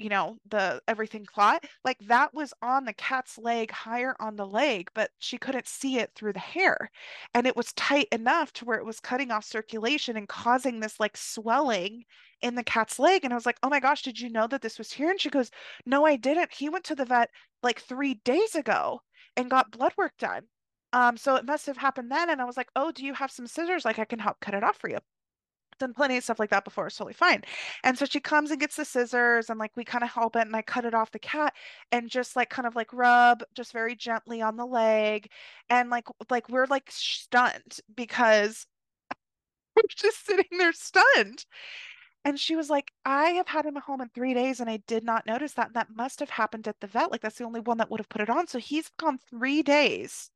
you know the everything clot like that was on the cat's leg higher on the leg but she couldn't see it through the hair and it was tight enough to where it was cutting off circulation and causing this like swelling in the cat's leg and I was like oh my gosh did you know that this was here and she goes no I didn't he went to the vet like 3 days ago and got blood work done um, so it must have happened then. And I was like, oh, do you have some scissors? Like I can help cut it off for you. Done plenty of stuff like that before. It's totally fine. And so she comes and gets the scissors and like we kind of help it and I cut it off the cat and just like kind of like rub just very gently on the leg. And like like we're like stunned because we're just sitting there stunned. And she was like, I have had him at home in three days and I did not notice that. That must have happened at the vet. Like that's the only one that would have put it on. So he's gone three days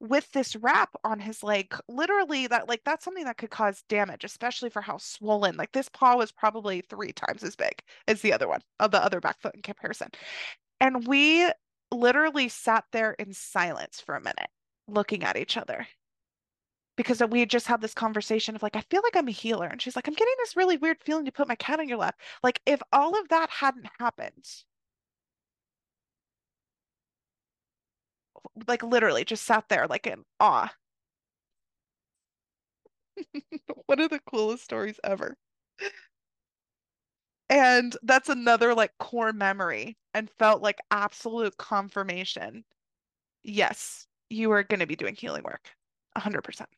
with this wrap on his leg literally that like that's something that could cause damage especially for how swollen like this paw was probably three times as big as the other one of the other back foot in comparison. And we literally sat there in silence for a minute looking at each other. Because we had just had this conversation of like I feel like I'm a healer. And she's like I'm getting this really weird feeling to put my cat on your lap. Like if all of that hadn't happened like literally just sat there like in awe. One of the coolest stories ever. And that's another like core memory and felt like absolute confirmation. Yes, you are going to be doing healing work. 100%.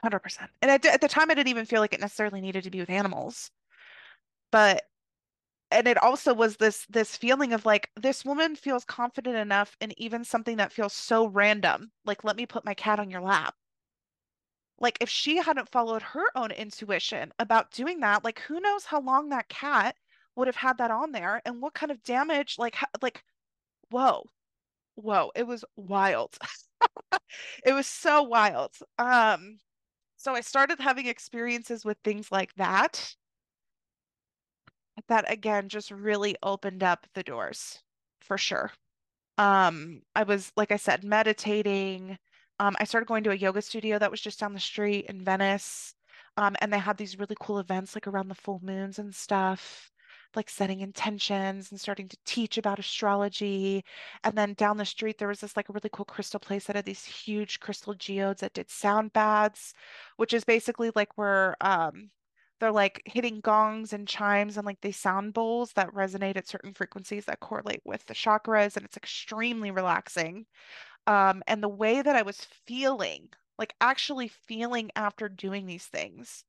100%. And at, at the time, I didn't even feel like it necessarily needed to be with animals. But and it also was this this feeling of like this woman feels confident enough in even something that feels so random like let me put my cat on your lap. Like if she hadn't followed her own intuition about doing that like who knows how long that cat would have had that on there and what kind of damage like like whoa whoa it was wild. It was so wild. Um so i started having experiences with things like that that again just really opened up the doors for sure. Um, I was, like I said, meditating. Um, I started going to a yoga studio that was just down the street in Venice. Um, and they had these really cool events like around the full moons and stuff, like setting intentions and starting to teach about astrology. And then down the street, there was this like a really cool crystal place that had these huge crystal geodes that did sound baths, which is basically like where um they're like hitting gongs and chimes and like these sound bowls that resonate at certain frequencies that correlate with the chakras and it's extremely relaxing um and the way that i was feeling like actually feeling after doing these things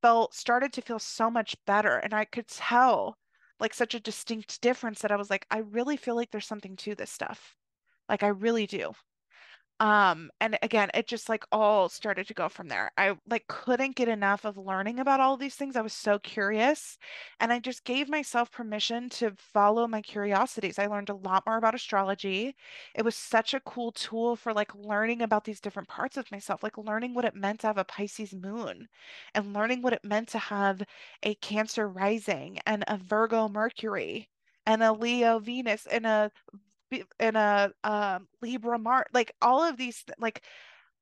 felt started to feel so much better and i could tell like such a distinct difference that i was like i really feel like there's something to this stuff. Like i really do um, and again, it just like all started to go from there. I like couldn't get enough of learning about all these things. I was so curious, and I just gave myself permission to follow my curiosities. I learned a lot more about astrology. It was such a cool tool for like learning about these different parts of myself, like learning what it meant to have a Pisces moon and learning what it meant to have a Cancer rising and a Virgo Mercury and a Leo Venus and a in a um, Libra Mars, like all of these, like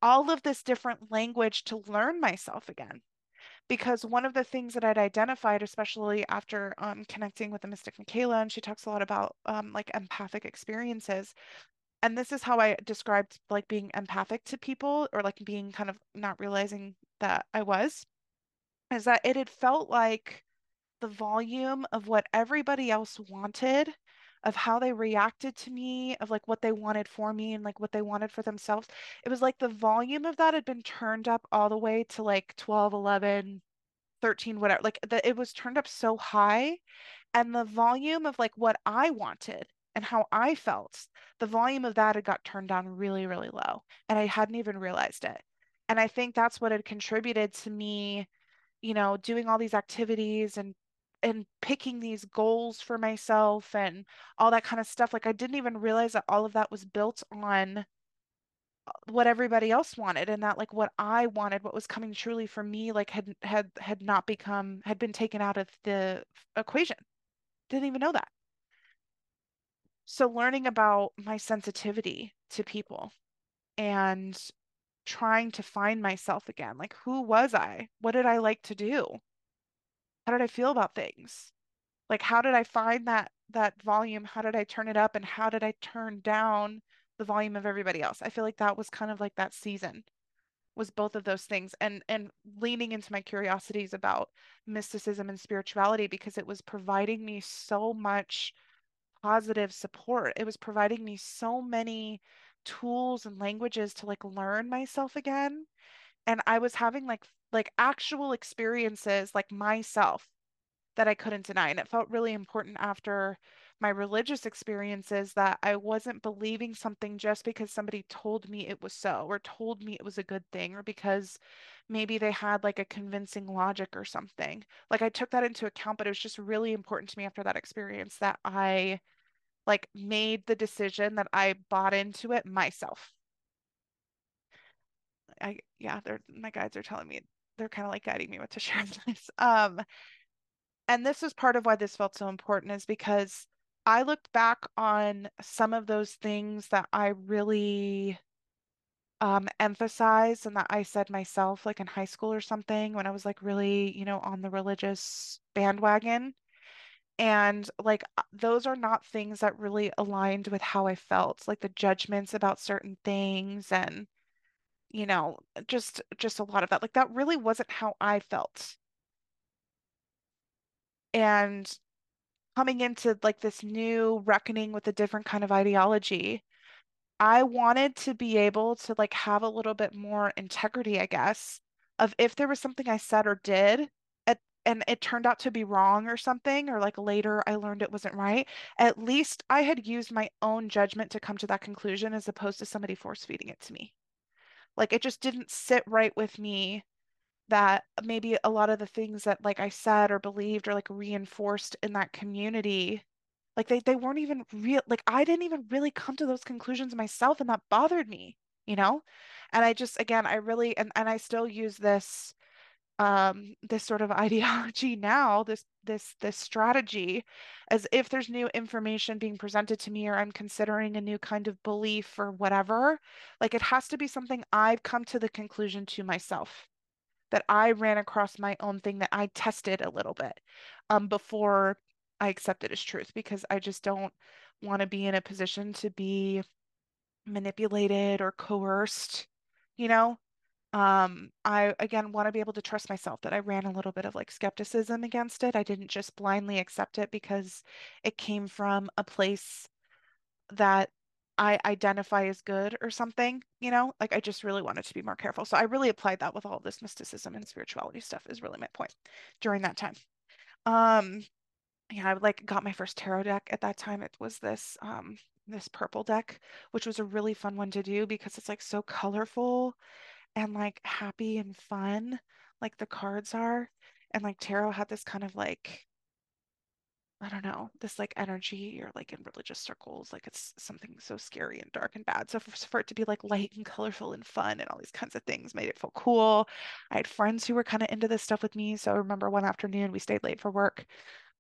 all of this different language to learn myself again. Because one of the things that I'd identified, especially after um, connecting with the mystic Michaela, and she talks a lot about um, like empathic experiences, and this is how I described like being empathic to people or like being kind of not realizing that I was, is that it had felt like the volume of what everybody else wanted of how they reacted to me, of like what they wanted for me and like what they wanted for themselves. It was like the volume of that had been turned up all the way to like 12, 11, 13, whatever. Like that it was turned up so high and the volume of like what I wanted and how I felt, the volume of that had got turned down really, really low. And I hadn't even realized it. And I think that's what had contributed to me, you know, doing all these activities and and picking these goals for myself and all that kind of stuff. Like I didn't even realize that all of that was built on uh, what everybody else wanted and that like what I wanted, what was coming truly for me, like had had had not become had been taken out of the equation. Didn't even know that. So learning about my sensitivity to people and trying to find myself again. Like who was I? What did I like to do? How did I feel about things? Like how did I find that that volume? How did I turn it up and how did I turn down the volume of everybody else? I feel like that was kind of like that season was both of those things and and leaning into my curiosities about mysticism and spirituality because it was providing me so much positive support. It was providing me so many tools and languages to like learn myself again. And I was having like like actual experiences like myself that I couldn't deny. And it felt really important after my religious experiences that I wasn't believing something just because somebody told me it was so, or told me it was a good thing, or because maybe they had like a convincing logic or something. Like I took that into account, but it was just really important to me after that experience that I like made the decision that I bought into it myself. I yeah, they're my guides are telling me they're kind of like guiding me what to share this. Um, and this is part of why this felt so important is because I looked back on some of those things that I really um emphasized and that I said myself like in high school or something when I was like really, you know, on the religious bandwagon. And like uh, those are not things that really aligned with how I felt, like the judgments about certain things and you know, just just a lot of that. Like that really wasn't how I felt. And coming into like this new reckoning with a different kind of ideology, I wanted to be able to like have a little bit more integrity, I guess, of if there was something I said or did at, and it turned out to be wrong or something, or like later I learned it wasn't right, at least I had used my own judgment to come to that conclusion as opposed to somebody force feeding it to me. Like it just didn't sit right with me that maybe a lot of the things that like I said or believed or like reinforced in that community, like they they weren't even real. Like I didn't even really come to those conclusions myself, and that bothered me, you know? And I just again, I really and and I still use this um this sort of ideology now this this this strategy as if there's new information being presented to me or I'm considering a new kind of belief or whatever like it has to be something I've come to the conclusion to myself that I ran across my own thing that I tested a little bit um before I accept it as truth because I just don't want to be in a position to be manipulated or coerced you know um, I again want to be able to trust myself that I ran a little bit of like skepticism against it. I didn't just blindly accept it because it came from a place that I identify as good or something, you know? Like I just really wanted to be more careful. So I really applied that with all this mysticism and spirituality stuff is really my point during that time. Um, yeah, I like got my first tarot deck at that time. It was this um this purple deck, which was a really fun one to do because it's like so colorful and like happy and fun, like the cards are. And like tarot had this kind of like, I don't know, this like energy or like in religious circles, like it's something so scary and dark and bad. So for, for it to be like light and colorful and fun and all these kinds of things made it feel cool. I had friends who were kind of into this stuff with me. So I remember one afternoon we stayed late for work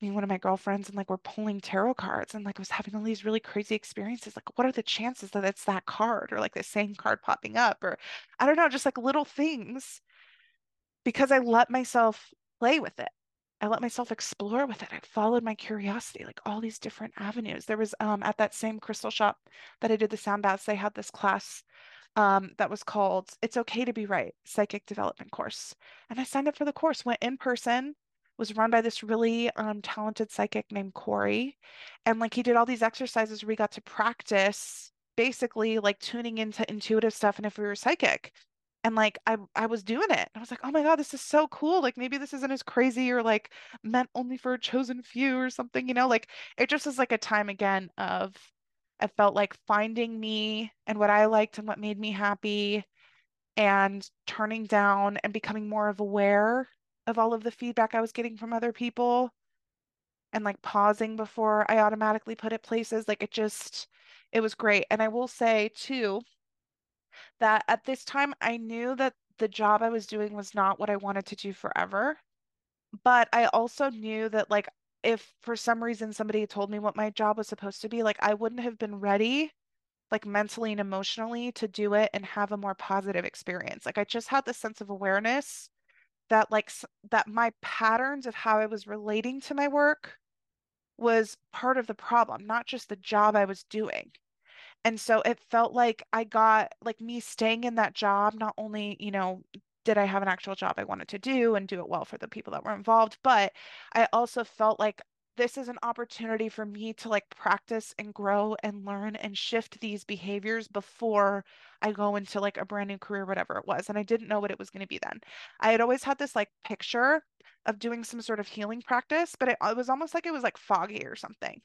me and one of my girlfriends and like we're pulling tarot cards and like I was having all these really crazy experiences. Like, what are the chances that it's that card or like the same card popping up? Or I don't know, just like little things because I let myself play with it. I let myself explore with it. I followed my curiosity, like all these different avenues. There was um at that same crystal shop that I did the sound baths, they had this class um that was called It's Okay to Be Right, Psychic Development Course. And I signed up for the course, went in person was run by this really um, talented psychic named Corey. And like he did all these exercises where we got to practice basically like tuning into intuitive stuff and if we were psychic. And like I I was doing it. I was like, oh my God, this is so cool. Like maybe this isn't as crazy or like meant only for a chosen few or something, you know? Like it just is like a time again of I felt like finding me and what I liked and what made me happy and turning down and becoming more of aware of all of the feedback I was getting from other people and like pausing before I automatically put it places. Like it just, it was great. And I will say too that at this time I knew that the job I was doing was not what I wanted to do forever. But I also knew that like if for some reason somebody told me what my job was supposed to be, like I wouldn't have been ready like mentally and emotionally to do it and have a more positive experience. Like I just had this sense of awareness that like that my patterns of how I was relating to my work was part of the problem, not just the job I was doing. And so it felt like I got like me staying in that job, not only, you know, did I have an actual job I wanted to do and do it well for the people that were involved, but I also felt like this is an opportunity for me to like practice and grow and learn and shift these behaviors before I go into like a brand new career, whatever it was. And I didn't know what it was going to be then. I had always had this like picture of doing some sort of healing practice, but it, it was almost like it was like foggy or something.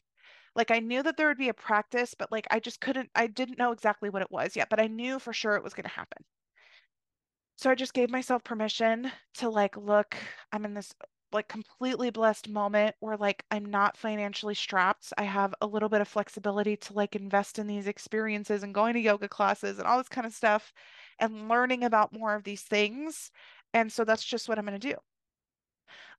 Like I knew that there would be a practice, but like I just couldn't, I didn't know exactly what it was yet, but I knew for sure it was going to happen. So I just gave myself permission to like, look, I'm in this like completely blessed moment where like I'm not financially strapped. I have a little bit of flexibility to like invest in these experiences and going to yoga classes and all this kind of stuff and learning about more of these things. And so that's just what I'm going to do.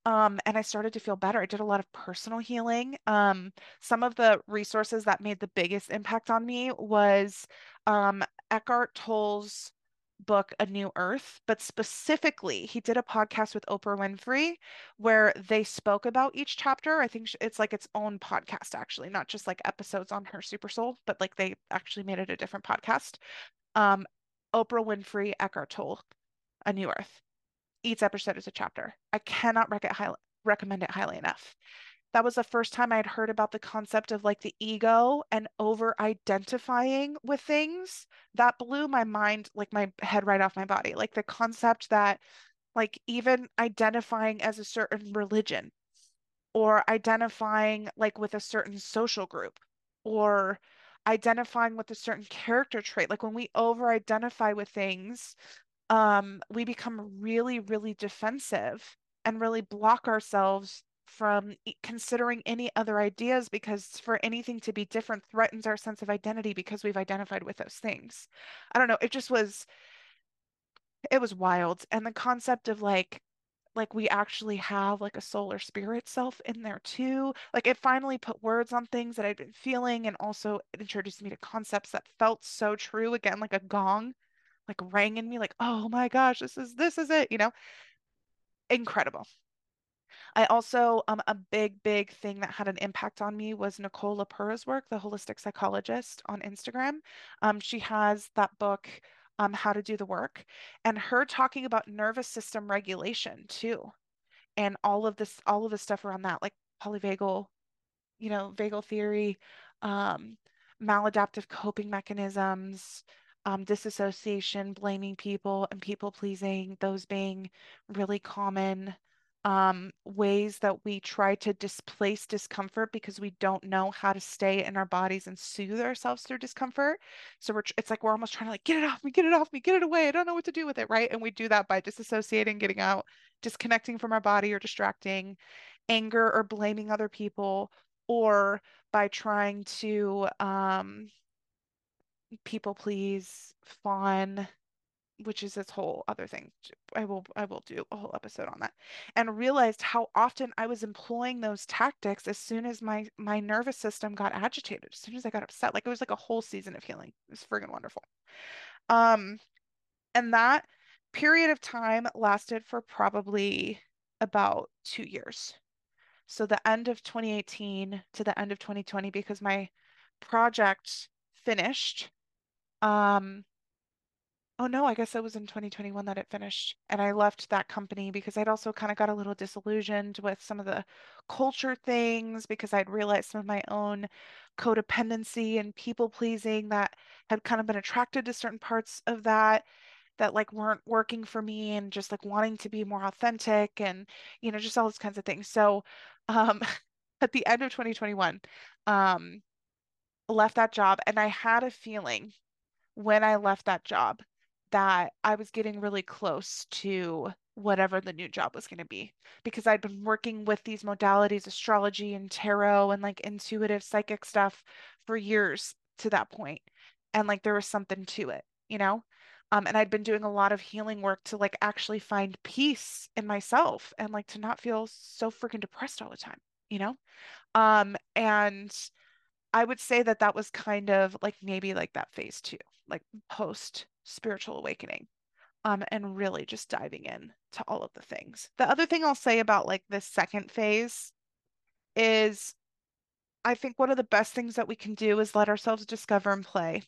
Um, and I started to feel better. I did a lot of personal healing. Um, some of the resources that made the biggest impact on me was um, Eckhart Tolle's book A New Earth, but specifically, he did a podcast with Oprah Winfrey where they spoke about each chapter. I think it's like its own podcast, actually, not just like episodes on her Super Soul, but like they actually made it a different podcast. Um, Oprah Winfrey, Eckhart Tolle, A New Earth. Each episode is a chapter. I cannot rec- recommend it highly enough that was the first time I'd heard about the concept of like the ego and over identifying with things. That blew my mind, like my head right off my body. Like the concept that, like, even identifying as a certain religion or identifying like with a certain social group or identifying with a certain character trait. Like when we over identify with things, um, we become really, really defensive and really block ourselves from considering any other ideas because for anything to be different threatens our sense of identity because we've identified with those things. I don't know, it just was it was wild and the concept of like like we actually have like a solar spirit self in there too. Like it finally put words on things that I'd been feeling and also introduced me to concepts that felt so true again like a gong like rang in me like oh my gosh this is this is it you know incredible I also, um, a big, big thing that had an impact on me was Nicole LePera's work, the holistic psychologist on Instagram. Um, she has that book, um, How to Do the Work, and her talking about nervous system regulation too, and all of this, all of the stuff around that, like polyvagal, you know, vagal theory, um, maladaptive coping mechanisms, um, disassociation, blaming people, and people pleasing, those being really common um, ways that we try to displace discomfort because we don't know how to stay in our bodies and soothe ourselves through discomfort. So we're it's like we're almost trying to like get it off me, get it off me, get it away. I don't know what to do with it, right? And we do that by disassociating, getting out, disconnecting from our body or distracting, anger or blaming other people, or by trying to um, people please, fawn, which is this whole other thing. I will I will do a whole episode on that. And realized how often I was employing those tactics as soon as my my nervous system got agitated, as soon as I got upset. Like it was like a whole season of healing. It was friggin' wonderful. Um, and that period of time lasted for probably about two years. So the end of 2018 to the end of 2020, because my project finished. Um, Oh no, I guess it was in 2021 that it finished. And I left that company because I'd also kind of got a little disillusioned with some of the culture things because I'd realized some of my own codependency and people pleasing that had kind of been attracted to certain parts of that that like weren't working for me and just like wanting to be more authentic and you know just all those kinds of things. So um at the end of 2021 um left that job and I had a feeling when I left that job that I was getting really close to whatever the new job was going to be because I'd been working with these modalities, astrology and tarot and like intuitive psychic stuff for years to that point. And like there was something to it, you know? Um, and I'd been doing a lot of healing work to like actually find peace in myself and like to not feel so freaking depressed all the time, you know? Um, and I would say that that was kind of like maybe like that phase two, like post spiritual awakening, um, and really just diving in to all of the things. The other thing I'll say about like this second phase is I think one of the best things that we can do is let ourselves discover and play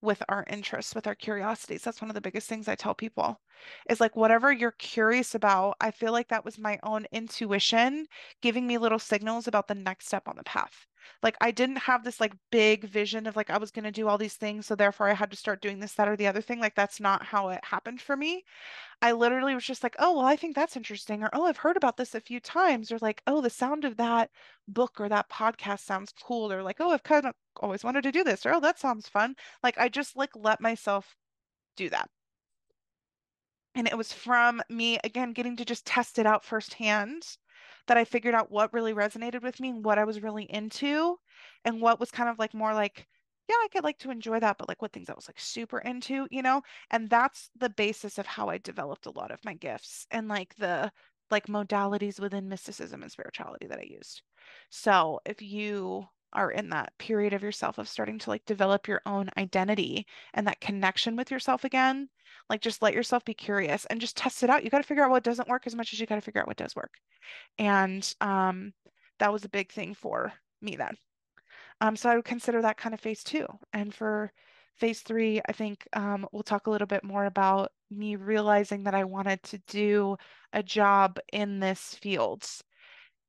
with our interests, with our curiosities. That's one of the biggest things I tell people is like whatever you're curious about, I feel like that was my own intuition giving me little signals about the next step on the path. Like I didn't have this like big vision of like I was going to do all these things, so therefore I had to start doing this, that, or the other thing. Like that's not how it happened for me. I literally was just like, oh, well, I think that's interesting, or oh, I've heard about this a few times, or like, oh, the sound of that book or that podcast sounds cool, or like, oh, I've kind of always wanted to do this, or oh, that sounds fun. Like I just like let myself do that. And it was from me again getting to just test it out firsthand that I figured out what really resonated with me and what I was really into and what was kind of like more like yeah, I could like to enjoy that, but like what things I was like super into, you know? And that's the basis of how I developed a lot of my gifts and like the like modalities within mysticism and spirituality that I used. So if you are in that period of yourself of starting to like develop your own identity and that connection with yourself again, like just let yourself be curious and just test it out. You got to figure out what doesn't work as much as you got to figure out what does work. And um, that was a big thing for me then. Um, so I would consider that kind of phase two. And for phase three, I think um, we'll talk a little bit more about me realizing that I wanted to do a job in this field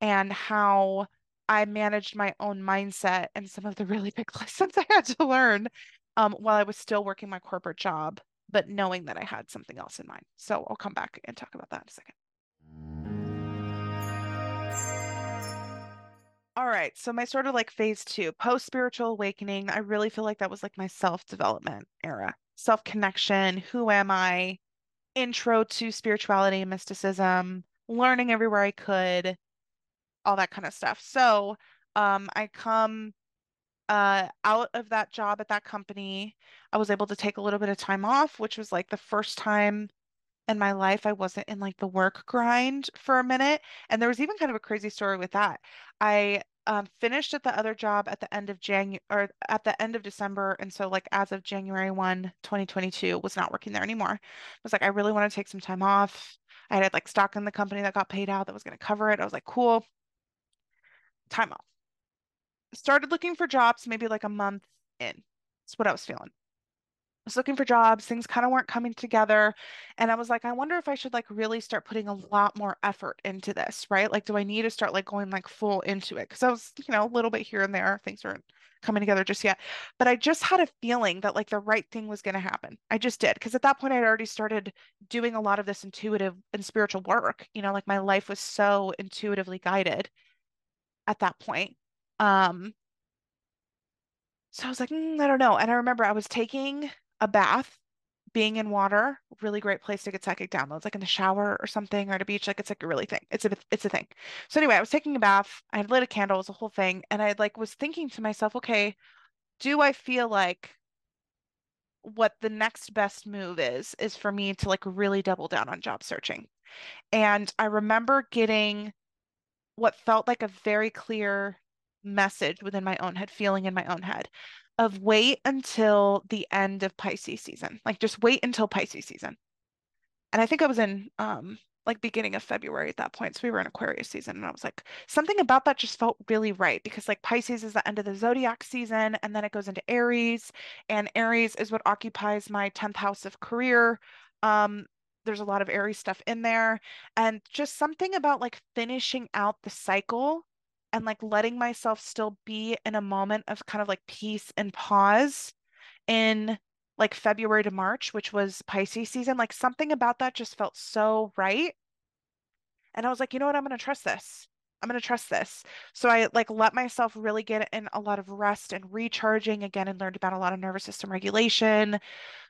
and how I managed my own mindset and some of the really big lessons I had to learn um, while I was still working my corporate job, but knowing that I had something else in mind. So I'll come back and talk about that in a second. All right. So my sort of like phase two, post spiritual awakening, I really feel like that was like my self-development era, self-connection. Who am I? Intro to spirituality and mysticism, learning everywhere I could, all that kind of stuff. So um, I come uh, out of that job at that company. I was able to take a little bit of time off, which was like the first time in my life I wasn't in like the work grind for a minute. And there was even kind of a crazy story with that. I um, finished at the other job at the end of January or at the end of December. And so like as of January 1, 2022, was not working there anymore. I was like, I really want to take some time off. I had like stock in the company that got paid out that was going to cover it. I was like, cool, time off. Started looking for jobs maybe like a month in. That's what I was feeling I was looking for jobs, things kind of weren't coming together. And I was like, I wonder if I should like really start putting a lot more effort into this, right? Like, do I need to start like going like full into it? Because I was, you know, a little bit here and there, things weren't coming together just yet. But I just had a feeling that like the right thing was going to happen. I just did. Because at that point, I'd already started doing a lot of this intuitive and spiritual work. You know, like my life was so intuitively guided at that point. Um, so I was like, mm, I don't know. And I remember I was taking a bath, being in water, really great place to get psychic downloads, like in the shower or something, or at a beach. Like it's like a really thing. It's a it's a thing. So anyway, I was taking a bath. I had lit a candle. It was a whole thing, and I like was thinking to myself, okay, do I feel like what the next best move is is for me to like really double down on job searching. And I remember getting what felt like a very clear message within my own head, feeling in my own head of wait until the end of Pisces season. Like just wait until Pisces season. And I think I was in um like beginning of February at that point. So we were in Aquarius season and I was like, something about that just felt really right because like Pisces is the end of the zodiac season and then it goes into Aries and Aries is what occupies my 10th house of career. Um, there's a lot of airy stuff in there and just something about like finishing out the cycle and like letting myself still be in a moment of kind of like peace and pause in like February to March, which was Pisces season, like something about that just felt so right. And I was like, you know what? I'm going to trust this. I'm going to trust this. So I like let myself really get in a lot of rest and recharging again and learned about a lot of nervous system regulation.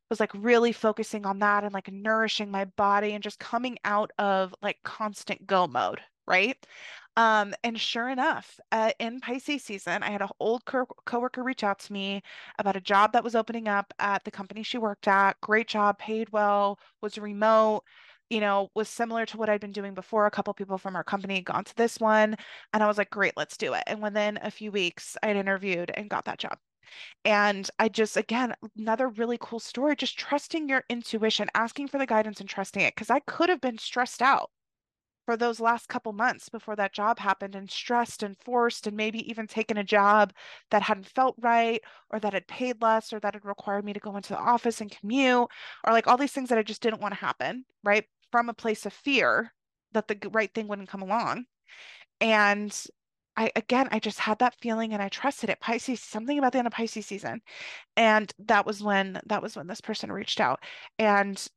Was like really focusing on that and like nourishing my body and just coming out of like constant go mode, right? Um, and sure enough, uh, in Pisces season, I had an old co- coworker reach out to me about a job that was opening up at the company she worked at. Great job, paid well, was remote, you know, was similar to what I'd been doing before. A couple people from our company had gone to this one, and I was like, great, let's do it. And within a few weeks, I'd interviewed and got that job. And I just, again, another really cool story, just trusting your intuition, asking for the guidance and trusting it. Because I could have been stressed out for those last couple months before that job happened and stressed and forced and maybe even taken a job that hadn't felt right or that had paid less or that had required me to go into the office and commute or like all these things that I just didn't want to happen, right? From a place of fear that the right thing wouldn't come along. And I again, I just had that feeling and I trusted it. Pisces, something about the end of Pisces season. And that was when that was when this person reached out. And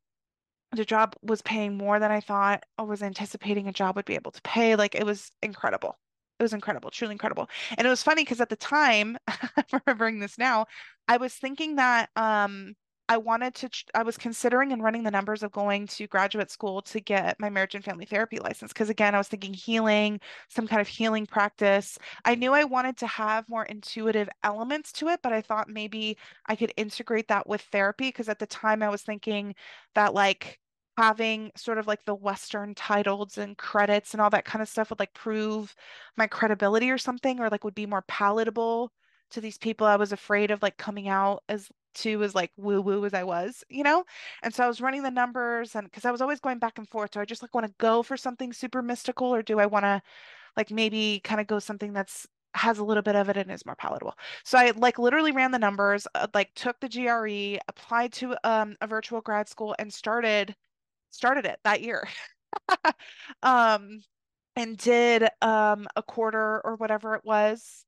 the job was paying more than I thought I was anticipating a job would be able to pay. Like it was incredible. It was incredible, truly incredible. And it was funny because at the time, I'm remembering this now, I was thinking that um I wanted to, I was considering and running the numbers of going to graduate school to get my marriage and family therapy license. Because again, I was thinking healing, some kind of healing practice. I knew I wanted to have more intuitive elements to it, but I thought maybe I could integrate that with therapy. Because at the time, I was thinking that like, having sort of like the Western titles and credits and all that kind of stuff would like prove my credibility or something, or like would be more palatable to these people I was afraid of like coming out as to as like woo woo as I was, you know? And so I was running the numbers and because I was always going back and forth. Do I just like want to go for something super mystical or do I want to like maybe kind of go something that's has a little bit of it and is more palatable. So I like literally ran the numbers, uh, like took the GRE, applied to um, a virtual grad school and started started it that year. um, and did um, a quarter or whatever it was.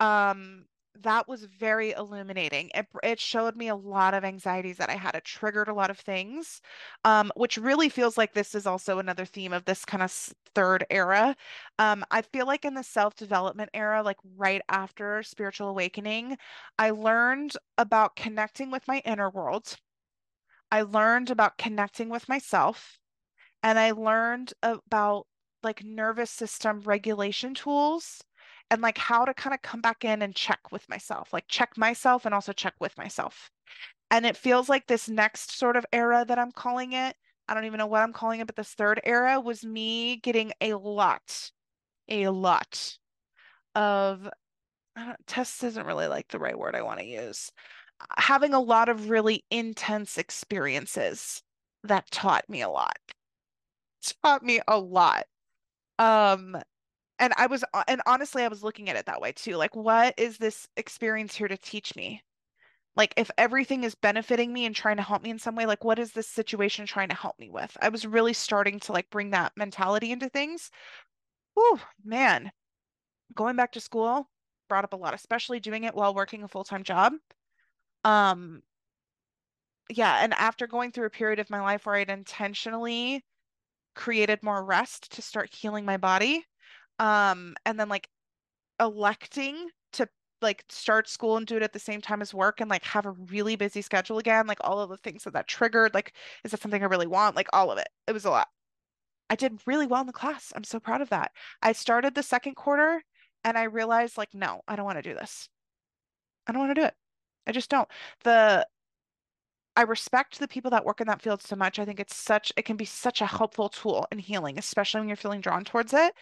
Um, that was very illuminating. It, it showed me a lot of anxieties that I had. It triggered a lot of things, um, which really feels like this is also another theme of this kind of third era. Um, I feel like in the self development era, like right after spiritual awakening, I learned about connecting with my inner world I learned about connecting with myself and I learned about like nervous system regulation tools and like how to kind of come back in and check with myself, like check myself and also check with myself. And it feels like this next sort of era that I'm calling it, I don't even know what I'm calling it, but this third era was me getting a lot, a lot of tests isn't really like the right word I want to use having a lot of really intense experiences that taught me a lot. Taught me a lot. Um, and I was, uh, and honestly, I was looking at it that way too. Like, what is this experience here to teach me? Like, if everything is benefiting me and trying to help me in some way, like, what is this situation trying to help me with? I was really starting to like bring that mentality into things. Oh, man. Going back to school brought up a lot, especially doing it while working a full-time job. Um, yeah, and after going through a period of my life where I'd intentionally created more rest to start healing my body, um, and then like electing to like start school and do it at the same time as work and like have a really busy schedule again, like all of the things that that triggered, like is that something I really want? Like all of it. It was a lot. I did really well in the class. I'm so proud of that. I started the second quarter and I realized like, no, I don't want to do this. I don't want to do it. I just don't. The I respect the people that work in that field so much. I think it's such it can be such a helpful tool in healing, especially when you're feeling drawn towards it.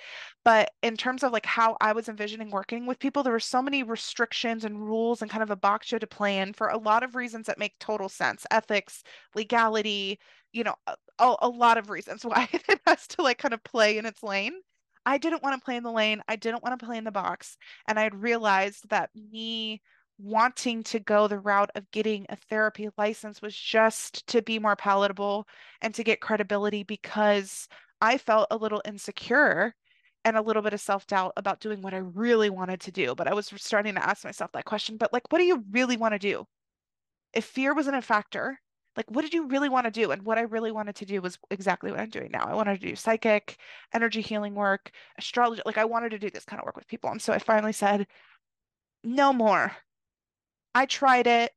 But in terms of like how I was envisioning working with people, there were so many restrictions and rules and kind of a box you had to play in for a lot of reasons that make total sense. Ethics, legality, you know, a, a lot of reasons why it has to like kind of play in its lane. I didn't want to play in the lane. I didn't want to play in the box. And I had realized that me wanting to go the route of getting a therapy license was just to be more palatable and to get credibility because I felt a little insecure and a little bit of self-doubt about doing what I really wanted to do. But I was starting to ask myself that question, but like, what do you really want to do? If fear wasn't a factor, like, what did you really want to do? And what I really wanted to do was exactly what I'm doing now. I wanted to do psychic, energy healing work, astrology. Like, I wanted to do this kind of work with people. And so I finally said, no more. I tried it.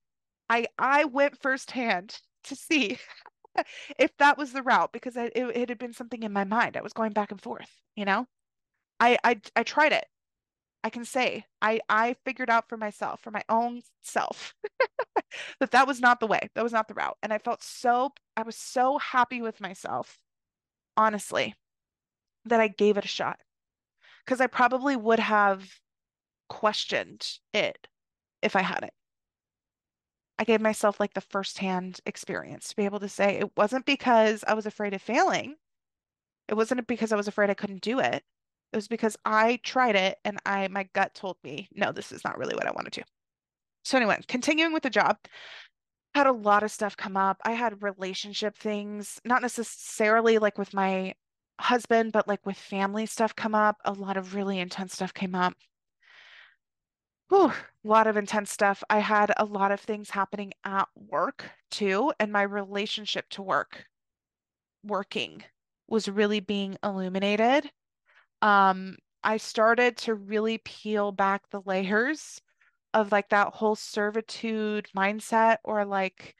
I I went firsthand to see if that was the route because it, it had been something in my mind. I was going back and forth, you know? I I I tried it. I can say I I figured out for myself, for my own self, that that was not the way. That was not the route. And I felt so I was so happy with myself, honestly, that I gave it a shot. Because I probably would have questioned it if I hadn't. I gave myself like the firsthand experience to be able to say it wasn't because I was afraid of failing. It wasn't because I was afraid I couldn't do it. It was because I tried it and I my gut told me, no, this is not really what I want to do. So anyway, continuing with the job, had a lot of stuff come up. I had relationship things, not necessarily like with my husband, but like with family stuff come up. A lot of really intense stuff came up. Whew, a lot of intense stuff. I had a lot of things happening at work too, and my relationship to work, working, was really being illuminated. Um, I started to really peel back the layers of like that whole servitude mindset or like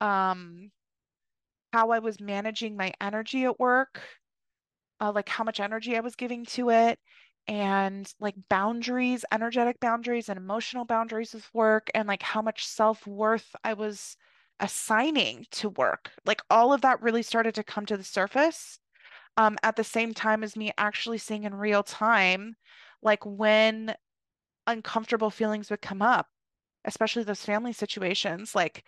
um how I was managing my energy at work, uh, like how much energy I was giving to it and like boundaries, energetic boundaries and emotional boundaries with work, and like how much self-worth I was assigning to work. Like all of that really started to come to the surface um, at the same time as me actually seeing in real time, like when uncomfortable feelings would come up, especially those family situations, like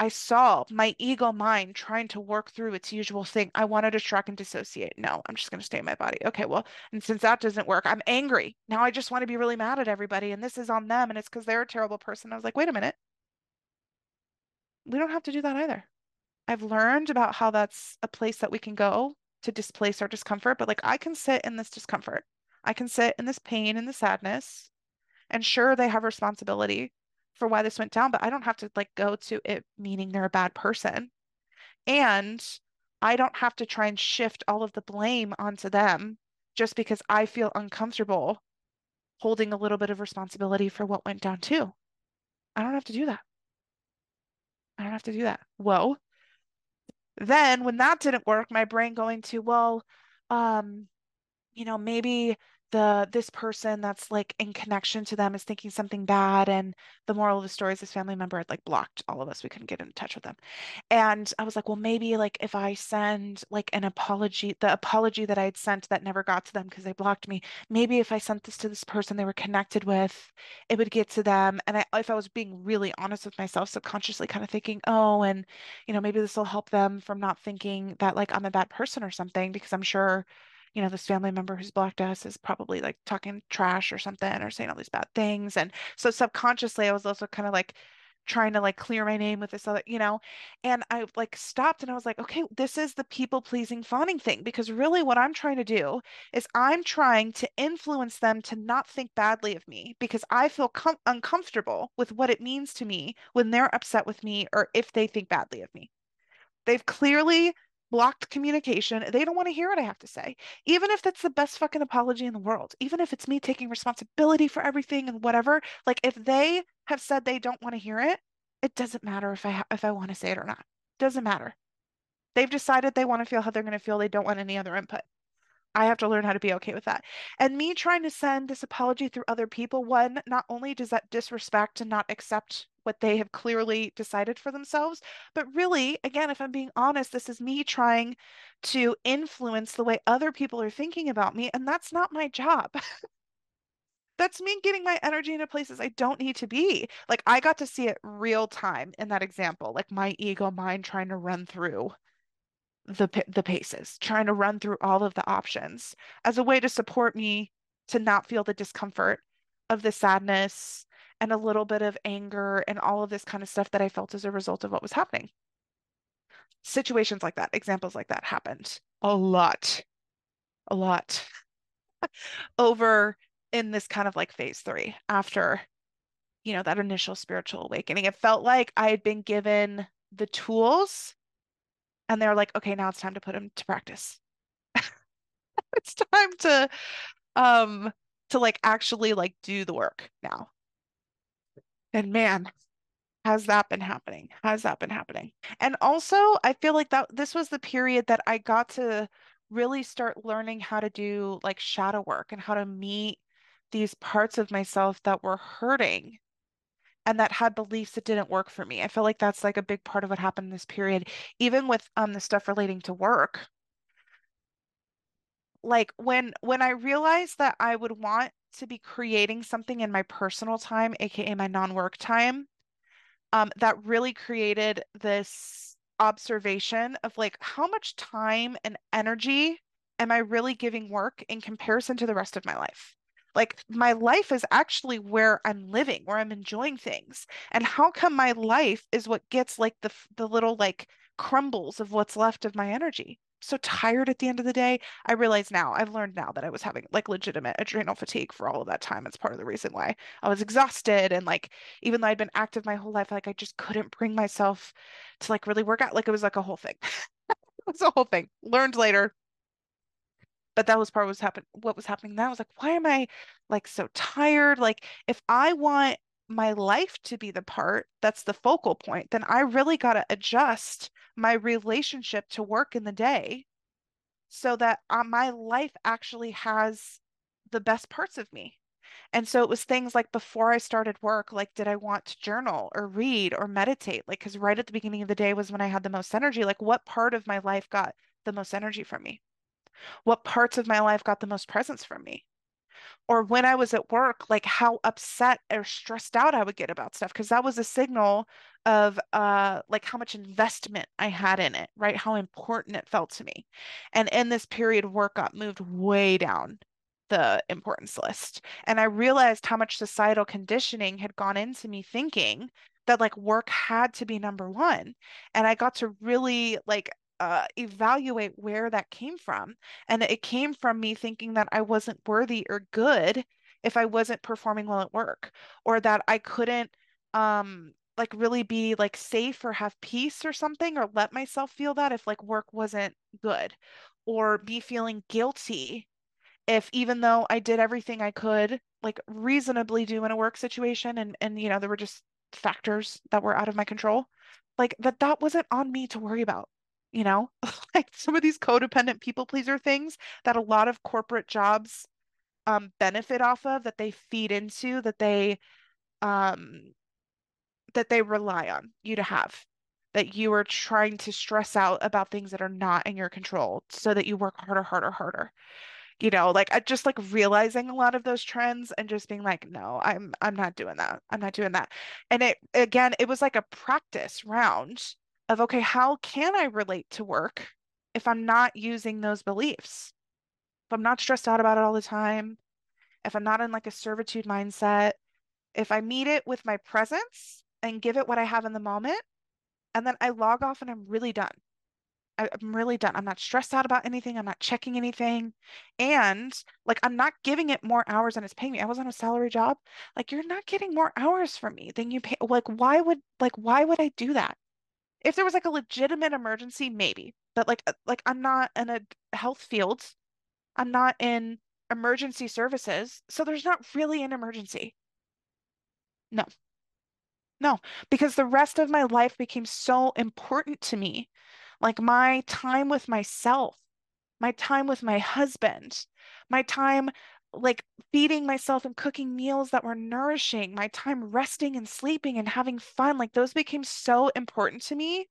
I saw my ego mind trying to work through its usual thing. I wanted to distract and dissociate. No, I'm just going to stay in my body. Okay, well, and since that doesn't work, I'm angry. Now I just want to be really mad at everybody, and this is on them, and it's because they're a terrible person. I was like, wait a minute. We don't have to do that either. I've learned about how that's a place that we can go to displace our discomfort, but like I can sit in this discomfort. I can sit in this pain and the sadness. And sure, they have responsibility for why this went down, but I don't have to like go to it meaning they're a bad person. And I don't have to try and shift all of the blame onto them just because I feel uncomfortable holding a little bit of responsibility for what went down too. I don't have to do that. I don't have to do that. Whoa. Then when that didn't work, my brain going to, well, um, you know, maybe the this person that's like in connection to them is thinking something bad and the moral of the story is this family member had like blocked all of us we couldn't get in touch with them. And i was like well maybe like if i send like an apology the apology that i had sent that never got to them because they blocked me maybe if i sent this to this person they were connected with it would get to them. And I, if i was being really honest with myself subconsciously kind of thinking oh and you know maybe this will help them from not thinking that like i'm a bad person or something because i'm sure you know, this family member who's blocked us is probably like talking trash or something or saying all these bad things. And so subconsciously, I was also kind of like trying to like clear my name with this other, you know, and I like stopped and I was like, okay, this is the people pleasing fawning thing because really what I'm trying to do is I'm trying to influence them to not think badly of me because I feel com- uncomfortable with what it means to me when they're upset with me or if they think badly of me. They've clearly blocked communication. They don't want to hear what I have to say. Even if that's the best fucking apology in the world, even if it's me taking responsibility for everything and whatever, like if they have said they don't want to hear it, it doesn't matter if I ha- if I want to say it or not. Doesn't matter. They've decided they want to feel how they're going to feel. They don't want any other input. I have to learn how to be okay with that. And me trying to send this apology through other people, one, not only does that disrespect and not accept what they have clearly decided for themselves, but really, again, if I'm being honest, this is me trying to influence the way other people are thinking about me, and that's not my job. that's me getting my energy into places I don't need to be. Like I got to see it real time in that example, like my ego mind trying to run through the the paces, trying to run through all of the options as a way to support me to not feel the discomfort of the sadness and a little bit of anger and all of this kind of stuff that I felt as a result of what was happening. Situations like that, examples like that happened a lot, a lot over in this kind of like phase three after, you know, that initial spiritual awakening. It felt like I had been given the tools and they're like, okay, now it's time to put them to practice. it's time to um to like actually like do the work now. And man, has that been happening? Has that been happening? And also, I feel like that this was the period that I got to really start learning how to do like shadow work and how to meet these parts of myself that were hurting and that had beliefs that didn't work for me. I feel like that's like a big part of what happened in this period, even with um the stuff relating to work. Like when when I realized that I would want to be creating something in my personal time, aka my non-work time, um, that really created this observation of like how much time and energy am I really giving work in comparison to the rest of my life? Like my life is actually where I'm living, where I'm enjoying things. And how come my life is what gets like the the little like crumbles of what's left of my energy? So tired at the end of the day. I realize now, I've learned now that I was having like legitimate adrenal fatigue for all of that time. It's part of the reason why I was exhausted. And like, even though I'd been active my whole life, like I just couldn't bring myself to like really work out. Like it was like a whole thing. it was a whole thing. Learned later, but that was part of what was happening what was happening then. I was like, why am I like so tired? Like if I want my life to be the part that's the focal point, then I really got to adjust my relationship to work in the day so that uh, my life actually has the best parts of me. And so it was things like before I started work, like, did I want to journal or read or meditate? Like, because right at the beginning of the day was when I had the most energy. Like, what part of my life got the most energy from me? what parts of my life got the most presence from me or when I was at work, like how upset or stressed out I would get about stuff, because that was a signal of uh like how much investment I had in it, right? How important it felt to me. And in this period, work got moved way down the importance list. And I realized how much societal conditioning had gone into me thinking that like work had to be number one. And I got to really like uh, evaluate where that came from. And it came from me thinking that I wasn't worthy or good if I wasn't performing well at work, or that I couldn't um like really be like safe or have peace or something, or let myself feel that if like work wasn't good, or be feeling guilty if even though I did everything I could like reasonably do in a work situation and and you know there were just factors that were out of my control like that that wasn't on me to worry about you know, like some of these codependent people pleaser things that a lot of corporate jobs um, benefit off of, that they feed into, that they um, that they rely on you to have. That you are trying to stress out about things that are not in your control so that you work harder, harder, harder. You know, like I just like realizing a lot of those trends and just being like, no, I'm I'm not doing that. I'm not doing that. And it again, it was like a practice round of, okay, how can I relate to work if I'm not using those beliefs? If I'm not stressed out about it all the time, if I'm not in like a servitude mindset, if I meet it with my presence and give it what I have in the moment, and then I log off and I'm really done. I, am really done. I'm not stressed out about anything. I'm not checking anything. And like, I'm not giving it more hours than it's paying me. I was on a salary job. Like, you're not getting more hours from me than you pay. Like, why would, like, why would I do that? If there was like a legitimate emergency, maybe. But like uh, like I'm not in a health field. I'm not in emergency services, so there's not really an emergency. No. No, because the rest of my life became so important to me. Like my time with myself, my time with my husband, my time like feeding myself and cooking meals that were nourishing, my time resting and sleeping and having fun, like those became so important to me.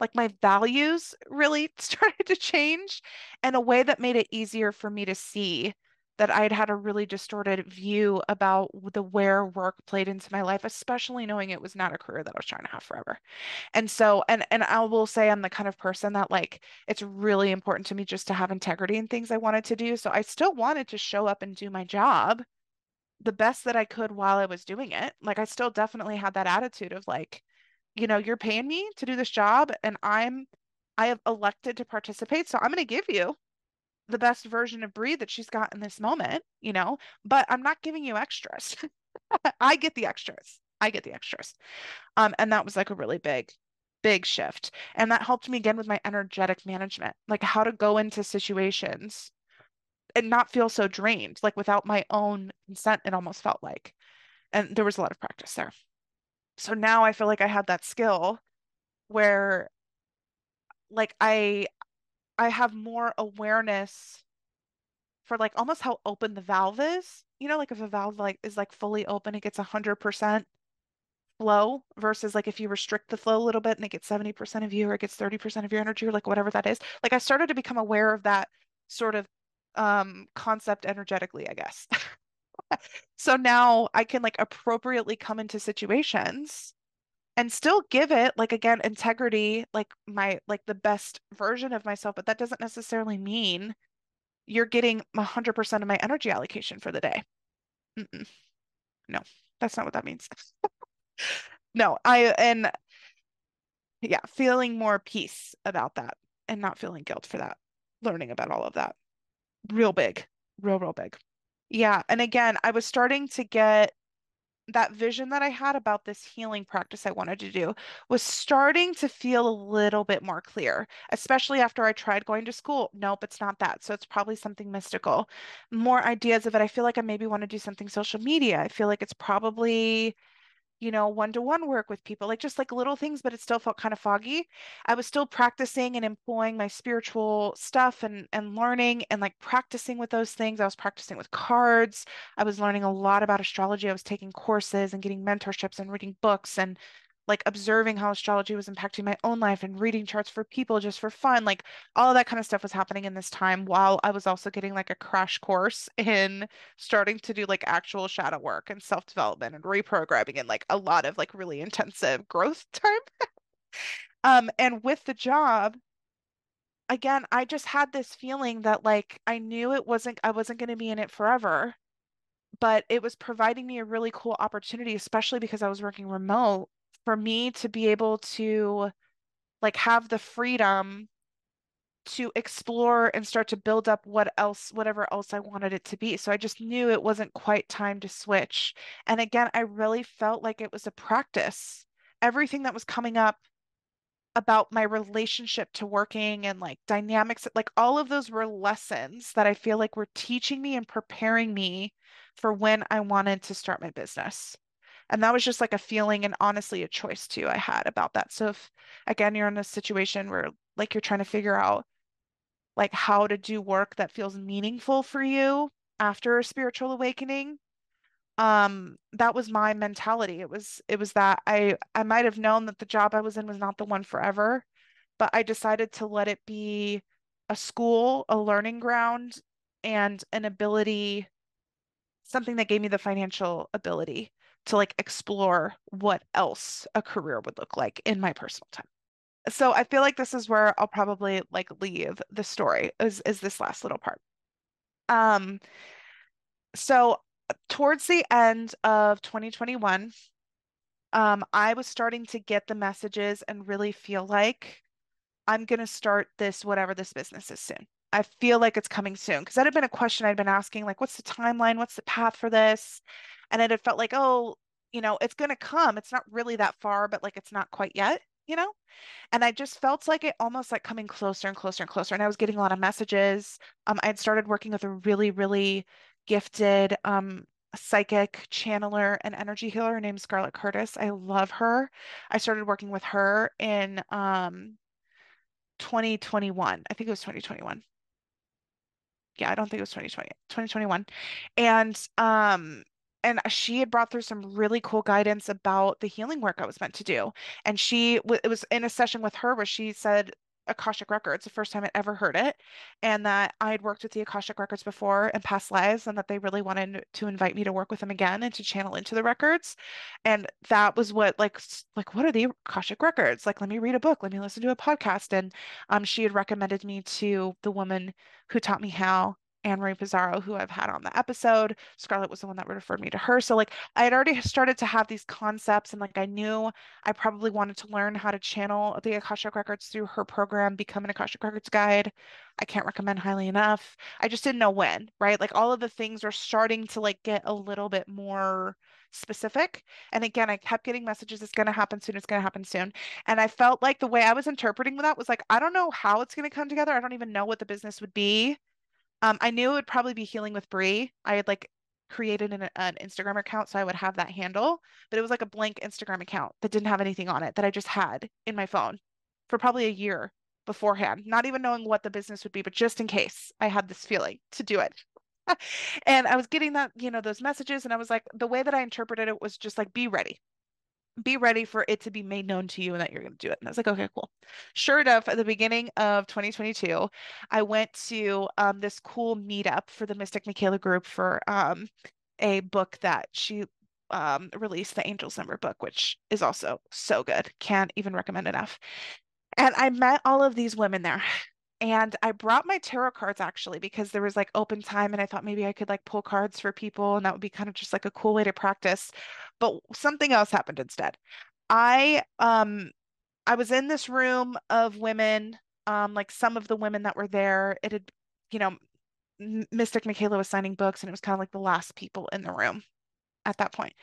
Like my values really started to change in a way that made it easier for me to see that I'd had a really distorted view about the where work played into my life, especially knowing it was not a career that I was trying to have forever. And so, and and I will say I'm the kind of person that like it's really important to me just to have integrity in things I wanted to do. So I still wanted to show up and do my job the best that I could while I was doing it. Like I still definitely had that attitude of like, you know, you're paying me to do this job and I'm I have elected to participate, so I'm going to give you the best version of Bre that she's got in this moment, you know, but I'm not giving you extras. I get the extras. I get the extras. Um, and that was like a really big, big shift. And that helped me again with my energetic management, like how to go into situations and not feel so drained, like without my own consent, it almost felt like. And there was a lot of practice there. So now I feel like I have that skill where like I I have more awareness for like almost how open the valve is. You know, like if a valve like is like fully open, it gets a 100% flow versus like if you restrict the flow a little bit and it gets 70% of you or it gets 30% of your energy or like whatever that is. Like I started to become aware of that sort of um concept energetically, I guess. So now I can like appropriately come into situations and still give it like again integrity like my like the best version of myself but that doesn't necessarily mean you're getting 100% of my energy allocation for the day. Mm-mm. no that's not what that means. No I and yeah feeling more peace about that and not feeling guilt for that learning about all of that. Real big real real big. Yeah and again I was starting to get that vision that I had about this healing practice I wanted to do was starting to feel a little bit more clear, especially after I tried going to school. Nope, it's not that. So it's probably something mystical. More ideas of it. I feel like I maybe want to do something social media. I feel like it's probably you know, one-to-one work with people, like just like little things, but it still felt kind of foggy. I was still practicing and employing my spiritual stuff and and learning and like practicing with those things. I was practicing with cards. I was learning a lot about astrology. I was taking courses and getting mentorships and reading books and like observing how astrology was impacting my own life and reading charts for people just for fun. Like all of that kind of stuff was happening in this time while I was also getting like a crash course in starting to do like actual shadow work and self-development and reprogramming and like a lot of like really intensive growth time. um, and with the job, again, I just had this feeling that like I knew it wasn't I wasn't going to be in it forever but it was providing me a really cool opportunity, especially because I was working remote for me to be able to like have the freedom to explore and start to build up what else, whatever else I wanted it to be. So I just knew it wasn't quite time to switch. And again, I really felt like it was a practice. Everything that was coming up about my relationship to working and like dynamics, like all of those were lessons that I feel like were teaching me and preparing me for when I wanted to start my business. And that was just like a feeling and honestly a choice too I had about that. So if again you're in a situation where like you're trying to figure out like how to do work that feels meaningful for you after a spiritual awakening, um that was my mentality. It was it was that I I might have known that the job I was in was not the one forever, but I decided to let it be a school, a learning ground, and an ability, something that gave me the financial ability to like explore what else a career would look like in my personal time. So I feel like this is where I'll probably like leave the story is is this last little part. Um so towards the end of 2021, um, I was starting to get the messages and really feel like I'm going to start this, whatever this business is soon. I feel like it's coming soon because that had been a question I'd been asking, like, what's the timeline? What's the path for this? And it had felt like, oh, you know, it's going to come. It's not really that far, but like it's not quite yet, you know? And I just felt like it almost like coming closer and closer and closer. And I was getting a lot of messages. Um, I had started working with a really, really gifted um, psychic channeler and energy healer named Scarlett Curtis. I love her. I started working with her in um, 2021. I think it was 2021 yeah, I don't think it was 2020, 2021. And um and she had brought through some really cool guidance about the healing work I was meant to do. And she it was in a session with her where she said Akashic Records, the first time I'd ever heard it, and that I'd worked with the Akashic Records before in past lives, and that they really wanted to invite me to work with them again and to channel into the records. And that was what like like what are the Akashic Records? Like, let me read a book, let me listen to a podcast. And um, she had recommended me to the woman who taught me how Anne Marie Pizarro, who I've had on the episode. Scarlett was the one that referred me to her. So like I had already started to have these concepts and like I knew I probably wanted to learn how to channel the Akashic Records through her program, Become an Akashic Records Guide. I can't recommend highly enough. I just didn't know when, right? Like all of the things are starting to like get a little bit more specific. And again, I kept getting messages, it's going to happen soon, it's going to happen soon. And I felt like the way I was interpreting that was like, I don't know how it's going to come together. I don't even know what the business would be um, I knew it would probably be Healing with Bre. I had like created an, an Instagram account so I would have that handle, but it was like a blank Instagram account that didn't have anything on it that I just had in my phone for probably a year beforehand, not even knowing what the business would be, but just in case I had this feeling to do it. and I was getting that, you know, those messages, and I was like, the way that I interpreted it was just like, be ready be ready for it to be made known to you and that you're going to do it. And I was like, okay, cool. Sure enough, at the beginning of 2022, I went to um, this cool meetup for the Mystic Michaela group for um, a book that she um, released, the Angels Number book, which is also so good. Can't even recommend enough. And I met all of these women there. And I brought my tarot cards actually because there was like open time and I thought maybe I could like pull cards for people and that would be kind of just like a cool way to practice. But something else happened instead. I um I was in this room of women, um, like some of the women that were there, it had, you know, Mystic Michaela was signing books and it was kind of like the last people in the room at that point.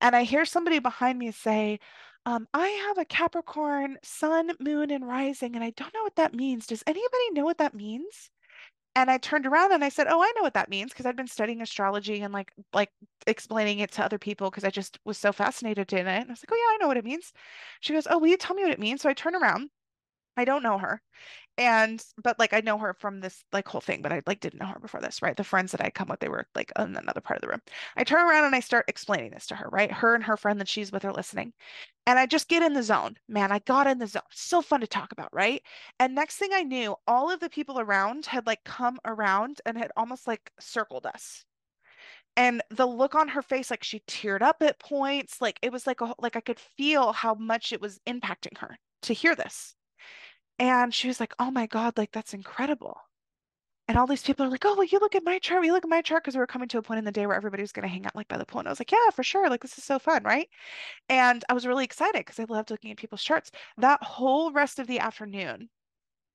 And I hear somebody behind me say, um, I have a Capricorn sun, moon, and rising, and I don't know what that means. Does anybody know what that means? And I turned around and I said, "Oh, I know what that means because I'd been studying astrology and like like explaining it to other people because I just was so fascinated in it." And I was like, "Oh yeah, I know what it means." She goes, "Oh, will you tell me what it means?" So I turn around. I don't know her and but like I know her from this like whole thing, but I like didn't know her before this, right? The friends that I come with, they were like in another part of the room. I turn around and I start explaining this to her, right? Her and her friend that she's with are listening. And I just get in the zone. Man, I got in the zone. So fun to talk about, right? And next thing I knew, all of the people around had like come around and had almost like circled us. And the look on her face, like she teared up at points, like it was like a like I could feel how much it was impacting her to hear this. And she was like, oh my God, like that's incredible. And all these people are like, oh, well, you look at my chart, you look at my chart, because we were coming to a point in the day where everybody was going to hang out like by the pool. And I was like, yeah, for sure. Like, this is so fun, right? And I was really excited because I loved looking at people's charts. That whole rest of the afternoon,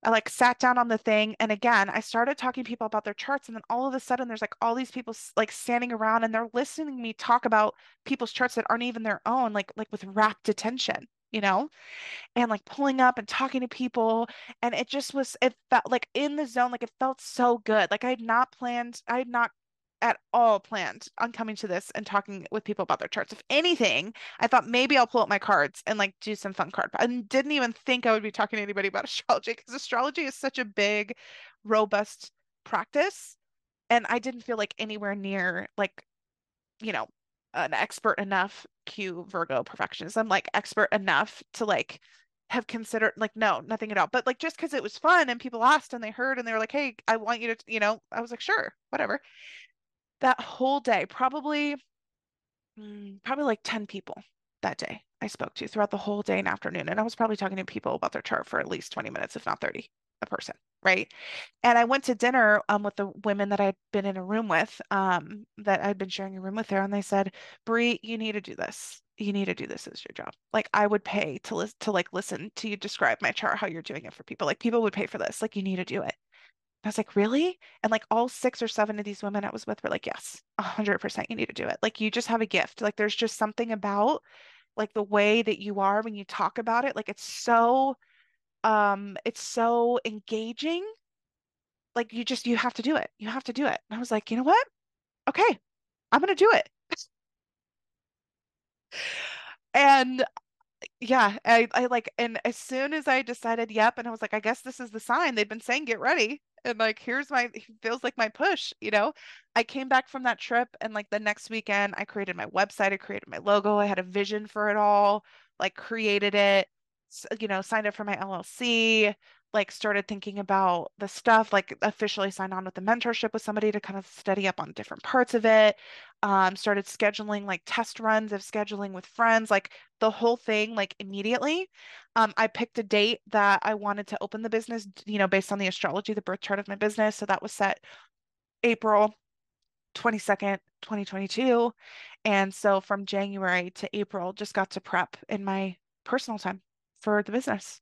I like sat down on the thing. And again, I started talking to people about their charts. And then all of a sudden, there's like all these people like standing around and they're listening to me talk about people's charts that aren't even their own, like, like with rapt attention you know, and like pulling up and talking to people. And it just was, it felt like in the zone, like it felt so good. Like I had not planned, I had not at all planned on coming to this and talking with people about their charts. If anything, I thought maybe I'll pull up my cards and like do some fun card. I didn't even think I would be talking to anybody about astrology because astrology is such a big, robust practice. And I didn't feel like anywhere near like, you know, an expert enough Q Virgo perfectionism, like expert enough to like have considered like no, nothing at all. But like just because it was fun and people asked and they heard and they were like, hey, I want you to, you know, I was like, sure, whatever. That whole day, probably mm, probably like 10 people that day I spoke to throughout the whole day and afternoon. And I was probably talking to people about their chart for at least 20 minutes, if not 30 a person, right? And I went to dinner um, with the women that I'd been in a room with, um, that I'd been sharing a room with there, and they said, "Bre, you need to do this. You need to do this as your job. Like I would pay to listen to like listen to you describe my chart, how you're doing it for people. Like people would pay for this. Like you need to do it." I was like, really? And like all six or seven of these women I was with were like, yes, a hundred percent, you need to do it. Like you just have a gift. Like there's just something about like the way that you are when you talk about it. Like it's so um it's so engaging like you just you have to do it you have to do it. And i was like you know what? Okay i'm gonna do it. And yeah I, I like and as soon as i decided yep and i was like i guess this is the sign they've been saying get ready and like here's my feels like my push you know? I came back from that trip and like the next weekend i created my website i created my logo i had a vision for it all like created it you know, signed up for my LLC, like started thinking about the stuff, like officially signed on with the mentorship with somebody to kind of study up on different parts of it. Um, started scheduling like test runs of scheduling with friends, like the whole thing, like immediately. Um, I picked a date that I wanted to open the business, you know, based on the astrology, the birth chart of my business. So that was set April 22nd, 2022. And so from January to April, just got to prep in my personal time for the business.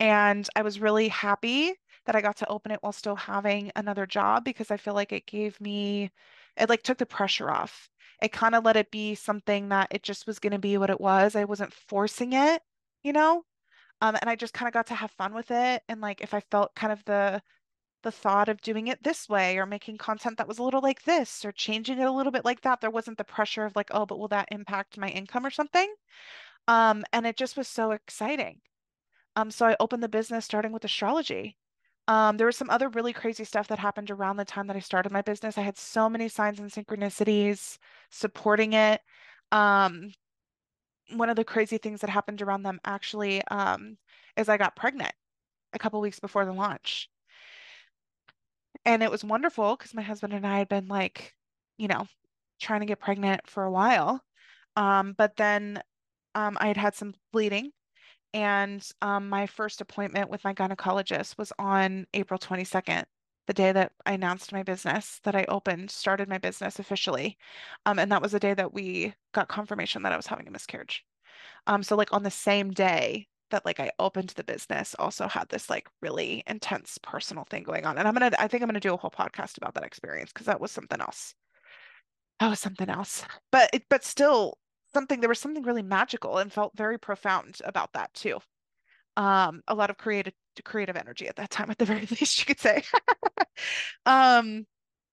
And I was really happy that I got to open it while still having another job because I feel like it gave me, it like took the pressure off. It kind of let it be something that it just was going to be what it was. I wasn't forcing it, you know? Um, and I just kind of got to have fun with it. And like if I felt kind of the the thought of doing it this way or making content that was a little like this or changing it a little bit like that, there wasn't the pressure of like, oh, but will that impact my income or something? Um, and it just was so exciting. Um, so I opened the business starting with astrology. Um, there was some other really crazy stuff that happened around the time that I started my business. I had so many signs and synchronicities supporting it. Um, one of the crazy things that happened around them actually um, is I got pregnant a couple weeks before the launch. And it was wonderful because my husband and I had been like, you know, trying to get pregnant for a while. Um, but then um, I had had some bleeding and um, my first appointment with my gynecologist was on April 22nd, the day that I announced my business, that I opened, started my business officially. Um, and that was the day that we got confirmation that I was having a miscarriage. Um, so like on the same day that like I opened the business, also had this like really intense personal thing going on. And I'm gonna, I think I'm gonna do a whole podcast about that experience because that was something else. That was something else. But it, but still, something there was something really magical and felt very profound about that too. Um, a lot of creative creative energy at that time, at the very least, you could say. um,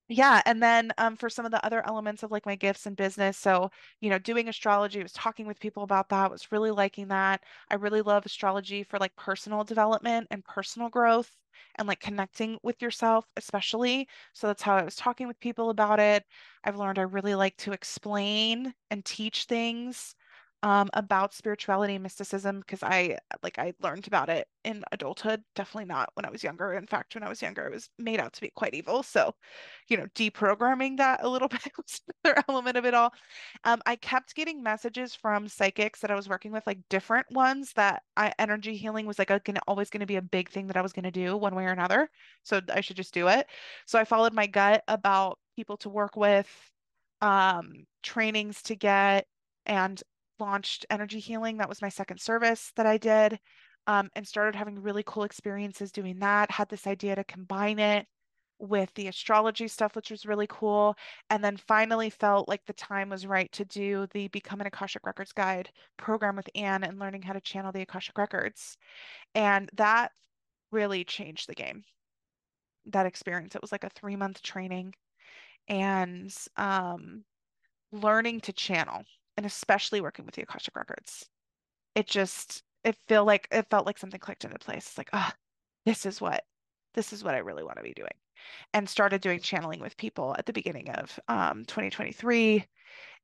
yeah, and then um, for some of the other elements of like my gifts and business, so you know, doing astrology, was talking with people about that, was really liking that. I really love astrology for like personal development and personal growth and like connecting with yourself, especially. So that's how I was talking with people about it. I've learned I really like to explain and teach things um, about spirituality and mysticism because I like I learned about it in adulthood, definitely not when I was younger. In fact, when I was younger, it was made out to be quite evil. So, you know, deprogramming that a little bit was another element of it all. Um, I kept getting messages from psychics that I was working with, like different ones that I energy healing was like a, gonna always going to be a big thing that I was going to do one way or another. So I should just do it. So I followed my gut about people to work with, um, trainings to get, and launched energy healing. That was my second service that I did um, and started having really cool experiences doing that. Had this idea to combine it with the astrology stuff, which was really cool. And then finally felt like the time was right to do the Become an Akashic Records Guide program with Anne and learning how to channel the Akashic Records. And that really changed the game. That experience. It was like a three month training and um, learning to channel and especially working with the Akashic Records. It just it feel like it felt like something clicked into place. It's like, ah, oh, this is what this is what I really want to be doing. And started doing channeling with people at the beginning of um, 2023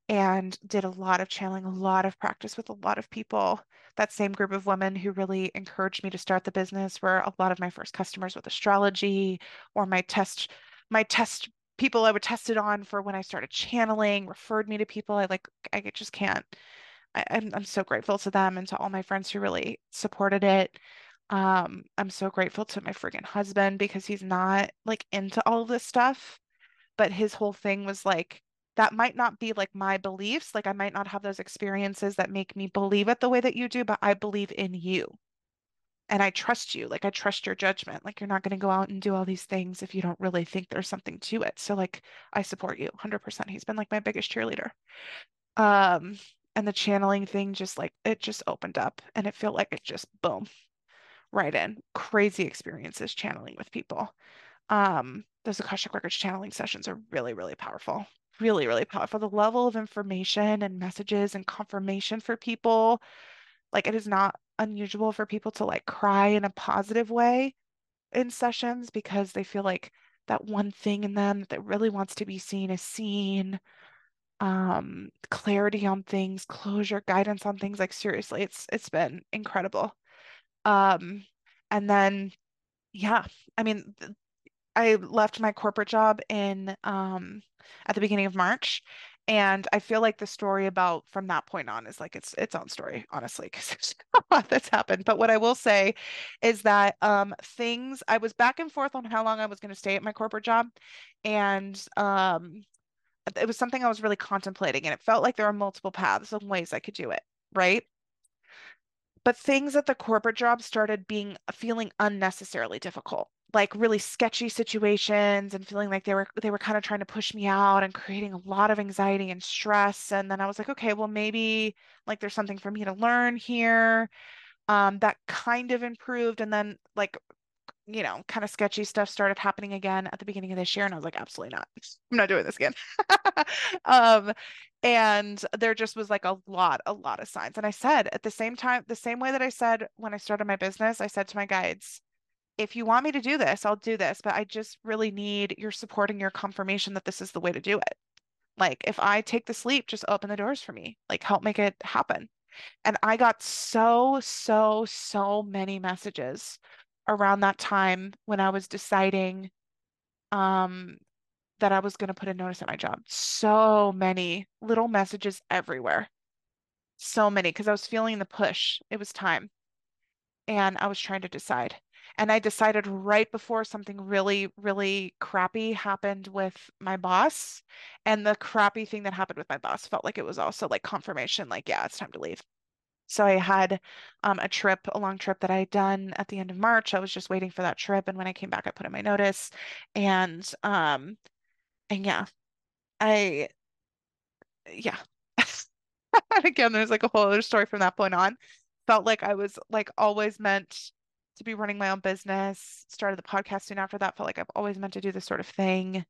and did a lot of channeling, a lot of practice with a lot of people. That same group of women who really encouraged me to start the business were a lot of my first customers with astrology or my test my test people I would test it on for when I started channeling, referred me to people. I like, I just can't. I, am I'm, I'm so grateful to them and to all my friends who really supported it. Um, I'm so grateful to my friggin' husband because he's not like into all of this stuff, but his whole thing was like, that might not be like my beliefs. Like I might not have those experiences that make me believe it the way that you do, but I believe in you and I trust you. Like I trust your judgment. Like you're not going to go out and do all these things if you don't really think there's something to it. So like I support you 100%. He's been like my biggest cheerleader. Um and the channeling thing just like it just opened up and it felt like it just boom right in. Crazy experiences channeling with people. Um those Akashic Records channeling sessions are really really powerful. Really really powerful. The level of information and messages and confirmation for people like it is not unusual for people to like cry in a positive way in sessions because they feel like that one thing in them that really wants to be seen is seen um clarity on things closure guidance on things like seriously it's it's been incredible. Um, and then, yeah, I mean, th- I left my corporate job in um, at the beginning of March, and I feel like the story about from that point on is like it's its own story, honestly, because there's a lot that's happened. But what I will say is that um, things I was back and forth on how long I was going to stay at my corporate job, and um, it was something I was really contemplating, and it felt like there were multiple paths and ways I could do it, right? But things at the corporate job started being feeling unnecessarily difficult, like really sketchy situations and feeling like they were they were kind of trying to push me out and creating a lot of anxiety and stress. And then I was like, okay, well maybe like there's something for me to learn here. Um, that kind of improved. And then like you know, kind of sketchy stuff started happening again at the beginning of this year. And I was like, absolutely not. I'm not doing this again. um, and there just was like a lot, a lot of signs. And I said at the same time, the same way that I said when I started my business, I said to my guides, if you want me to do this, I'll do this, but I just really need your support and your confirmation that this is the way to do it. Like if I take the sleep, just open the doors for me, like help make it happen. And I got so, so, so many messages around that time when I was deciding um, that I was going to put a notice at my job. So many little messages everywhere. So many because I was feeling the push. It was time. And I was trying to decide. And I decided right before something really, really crappy happened with my boss. And the crappy thing that happened with my boss felt like it was also like confirmation, like, yeah, it's time to leave. So I had um, a trip, a long trip that I had done at the end of March. I was just waiting for that trip, and when I came back, I put in my notice, and um, and yeah, I yeah. And again, there's like a whole other story from that point on. Felt like I was like always meant to be running my own business. Started the podcast soon after that. Felt like I've always meant to do this sort of thing.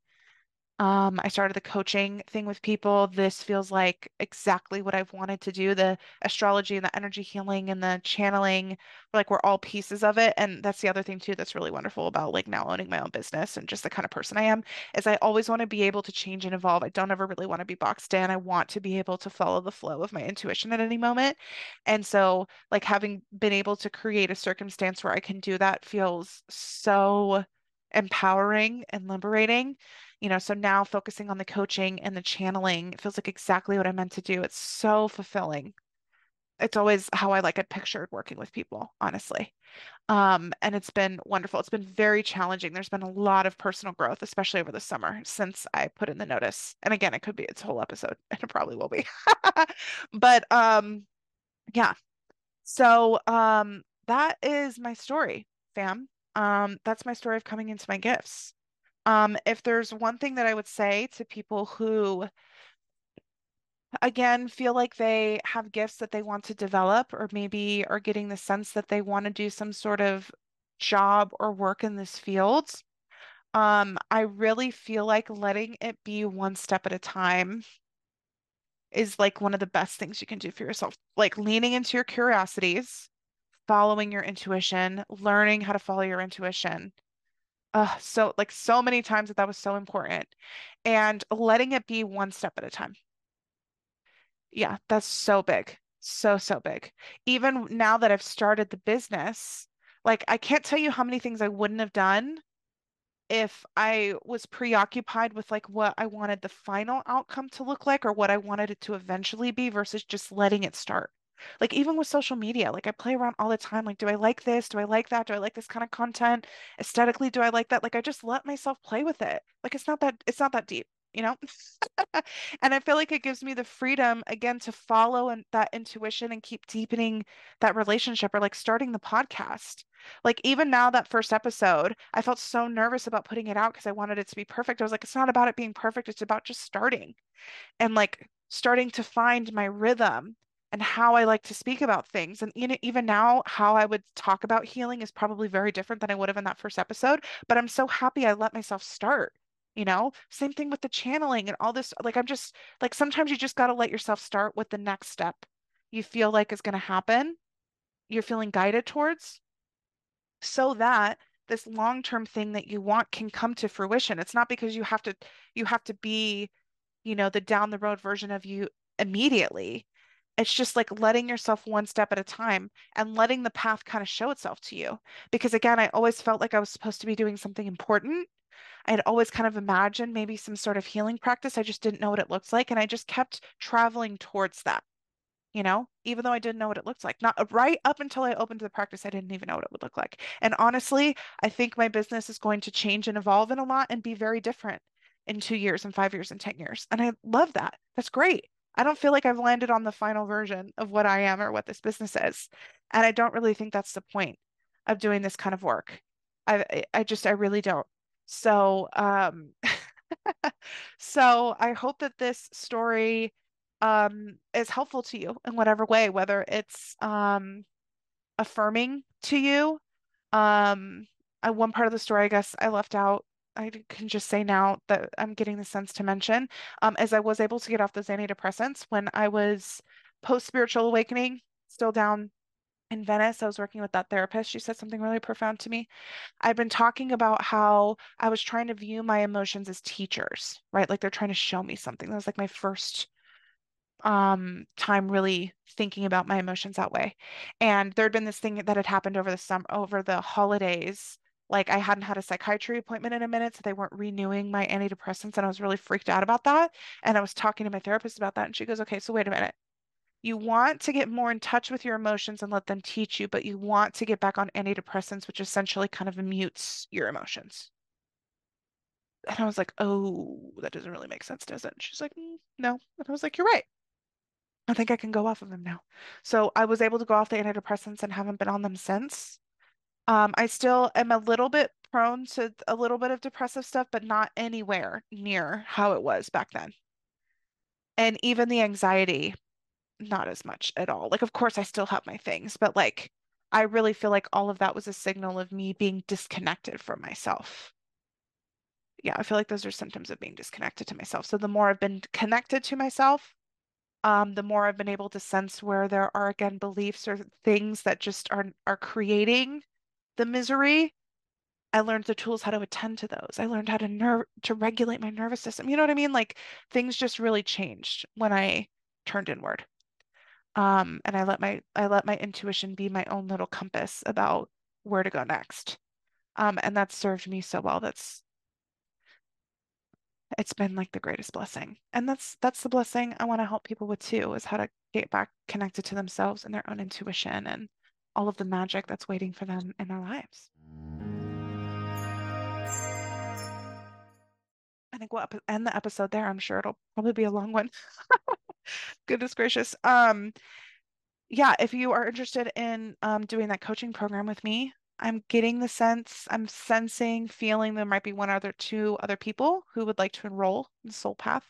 Um, I started the coaching thing with people. This feels like exactly what I've wanted to do. The astrology and the energy healing and the channeling, like we're all pieces of it. And that's the other thing too that's really wonderful about like now owning my own business and just the kind of person I am is I always want to be able to change and evolve. I don't ever really want to be boxed in. I want to be able to follow the flow of my intuition at any moment. And so like having been able to create a circumstance where I can do that feels so empowering and liberating you know, so now focusing on the coaching and the channeling, it feels like exactly what I meant to do. It's so fulfilling. It's always how I like it pictured working with people, honestly. Um, and it's been wonderful. It's been very challenging. There's been a lot of personal growth, especially over the summer since I put in the notice. And again, it could be its whole episode, and it probably will be. But um, yeah. So um, that is my story, fam. Um, that's my story of coming into my gifts. Um, if there's one thing that I would say to people who, again, feel like they have gifts that they want to develop, or maybe are getting the sense that they want to do some sort of job or work in this field, um, I really feel like letting it be one step at a time is like one of the best things you can do for yourself. Like leaning into your curiosities, following your intuition, learning how to follow your intuition uh, so like so many times that that was so important and letting it be one step at a time. Yeah, that's so big. So, so big. Even now that I've started the business, like I can't tell you how many things I wouldn't have done if I was preoccupied with like what I wanted the final outcome to look like or what I wanted it to eventually be versus just letting it start. Like even with social media, like I play around all the time. Like, do I like this? Do I like that? Do I like this kind of content? Aesthetically, do I like that? Like I just let myself play with it. Like it's not that it's not that deep, you know? And I feel like it gives me the freedom again to follow and that intuition and keep deepening that relationship or like starting the podcast. Like even now that first episode, I felt so nervous about putting it out because I wanted it to be perfect. I was like, it's not about it being perfect, it's about just starting and like starting to find my rhythm and how I like to speak about things. And you know, even now, how I would talk about healing is probably very different than I would have in that first episode. But I'm so happy I let myself start. You know, same thing with the channeling and all this. Like, I'm just like, sometimes you just got to let yourself start with the next step you feel like is going to happen, you're feeling guided towards, so that this long-term thing that you want can come to fruition. It's not because you have to, you have to be, you know, the down the road version of you immediately It's just like letting yourself one step at a time and letting the path kind of show itself to you. Because again, I always felt like I was supposed to be doing something important. I had always kind of imagined maybe some sort of healing practice. I just didn't know what it looks like. And I just kept traveling towards that, you know, even though I didn't know what it looks like. Not uh, right up until I opened the practice, I didn't even know what it would look like. And honestly, I think my business is going to change and evolve in a lot and be very different in two years and five years and 10 years. And I love that. That's great. I don't feel like I've landed on the final version of what I am or what this business is. And I don't really think that's the point of doing this kind of work. I I just I really don't. So um so I hope that this story um is helpful to you in whatever way, whether it's um affirming to you. Um I, one part of the story I guess I left out I can just say now that I'm getting the sense to mention, um, as I was able to get off those antidepressants when I was post spiritual awakening, still down in Venice. I was working with that therapist. She said something really profound to me. I've been talking about how I was trying to view my emotions as teachers, right? Like they're trying to show me something. That was like my first um time really thinking about my emotions that way. And there had been this thing that had happened over the summer over the holidays like I hadn't had a psychiatry appointment in a minute, so they weren't renewing my antidepressants, and I was really freaked out about that. And I was talking to my therapist about that, and she goes, "Okay, so wait a minute. You want to get more in touch with your emotions and let them teach you, but you want to get back on antidepressants, which essentially kind of mutes your emotions." And I was like, "Oh, that doesn't really make sense, does it?" And she's like, mm, "No." And I was like, "You're right. I think I can go off of them now." So I was able to go off the antidepressants and haven't been on them since. Um, I still am a little bit prone to a little bit of depressive stuff, but not anywhere near how it was back then. And even the anxiety, not as much at all. Like, of course, I still have my things, but like, I really feel like all of that was a signal of me being disconnected from myself. Yeah, I feel like those are symptoms of being disconnected to myself. So the more I've been connected to myself, um, the more I've been able to sense where there are again beliefs or things that just are are creating the misery, I learned the tools how to attend to those. I learned how to nerve to regulate my nervous system. You know what I mean? Like things just really changed when I turned inward. Um, and I let my I let my intuition be my own little compass about where to go next. Um, and that served me so well. That's it's been like the greatest blessing. And that's that's the blessing I want to help people with too, is how to get back connected to themselves and their own intuition and all of the magic that's waiting for them in their lives. I think we'll end the episode there. I'm sure it'll probably be a long one. Goodness gracious. Um, yeah, if you are interested in um, doing that coaching program with me, I'm getting the sense, I'm sensing, feeling there might be one other two other people who would like to enroll in Soul Path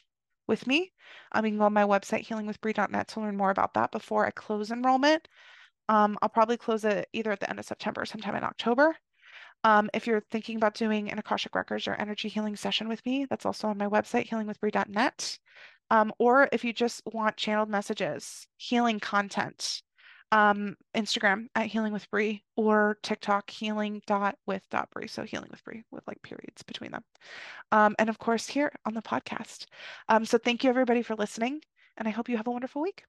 with me. Um, you can go on my website, healingwithbre.net, to learn more about that before I close enrollment. Um, I'll probably close it either at the end of September or sometime in October. Um, if you're thinking about doing an Akashic Records or energy healing session with me, that's also on my website, healingwithbre.net. Um, or if you just want channeled messages, healing content, um, Instagram at Healing with Bre or TikTok healing dot with dot Bre. So healing with Bre with like periods between them. Um, and of course here on the podcast. Um, so thank you everybody for listening and I hope you have a wonderful week.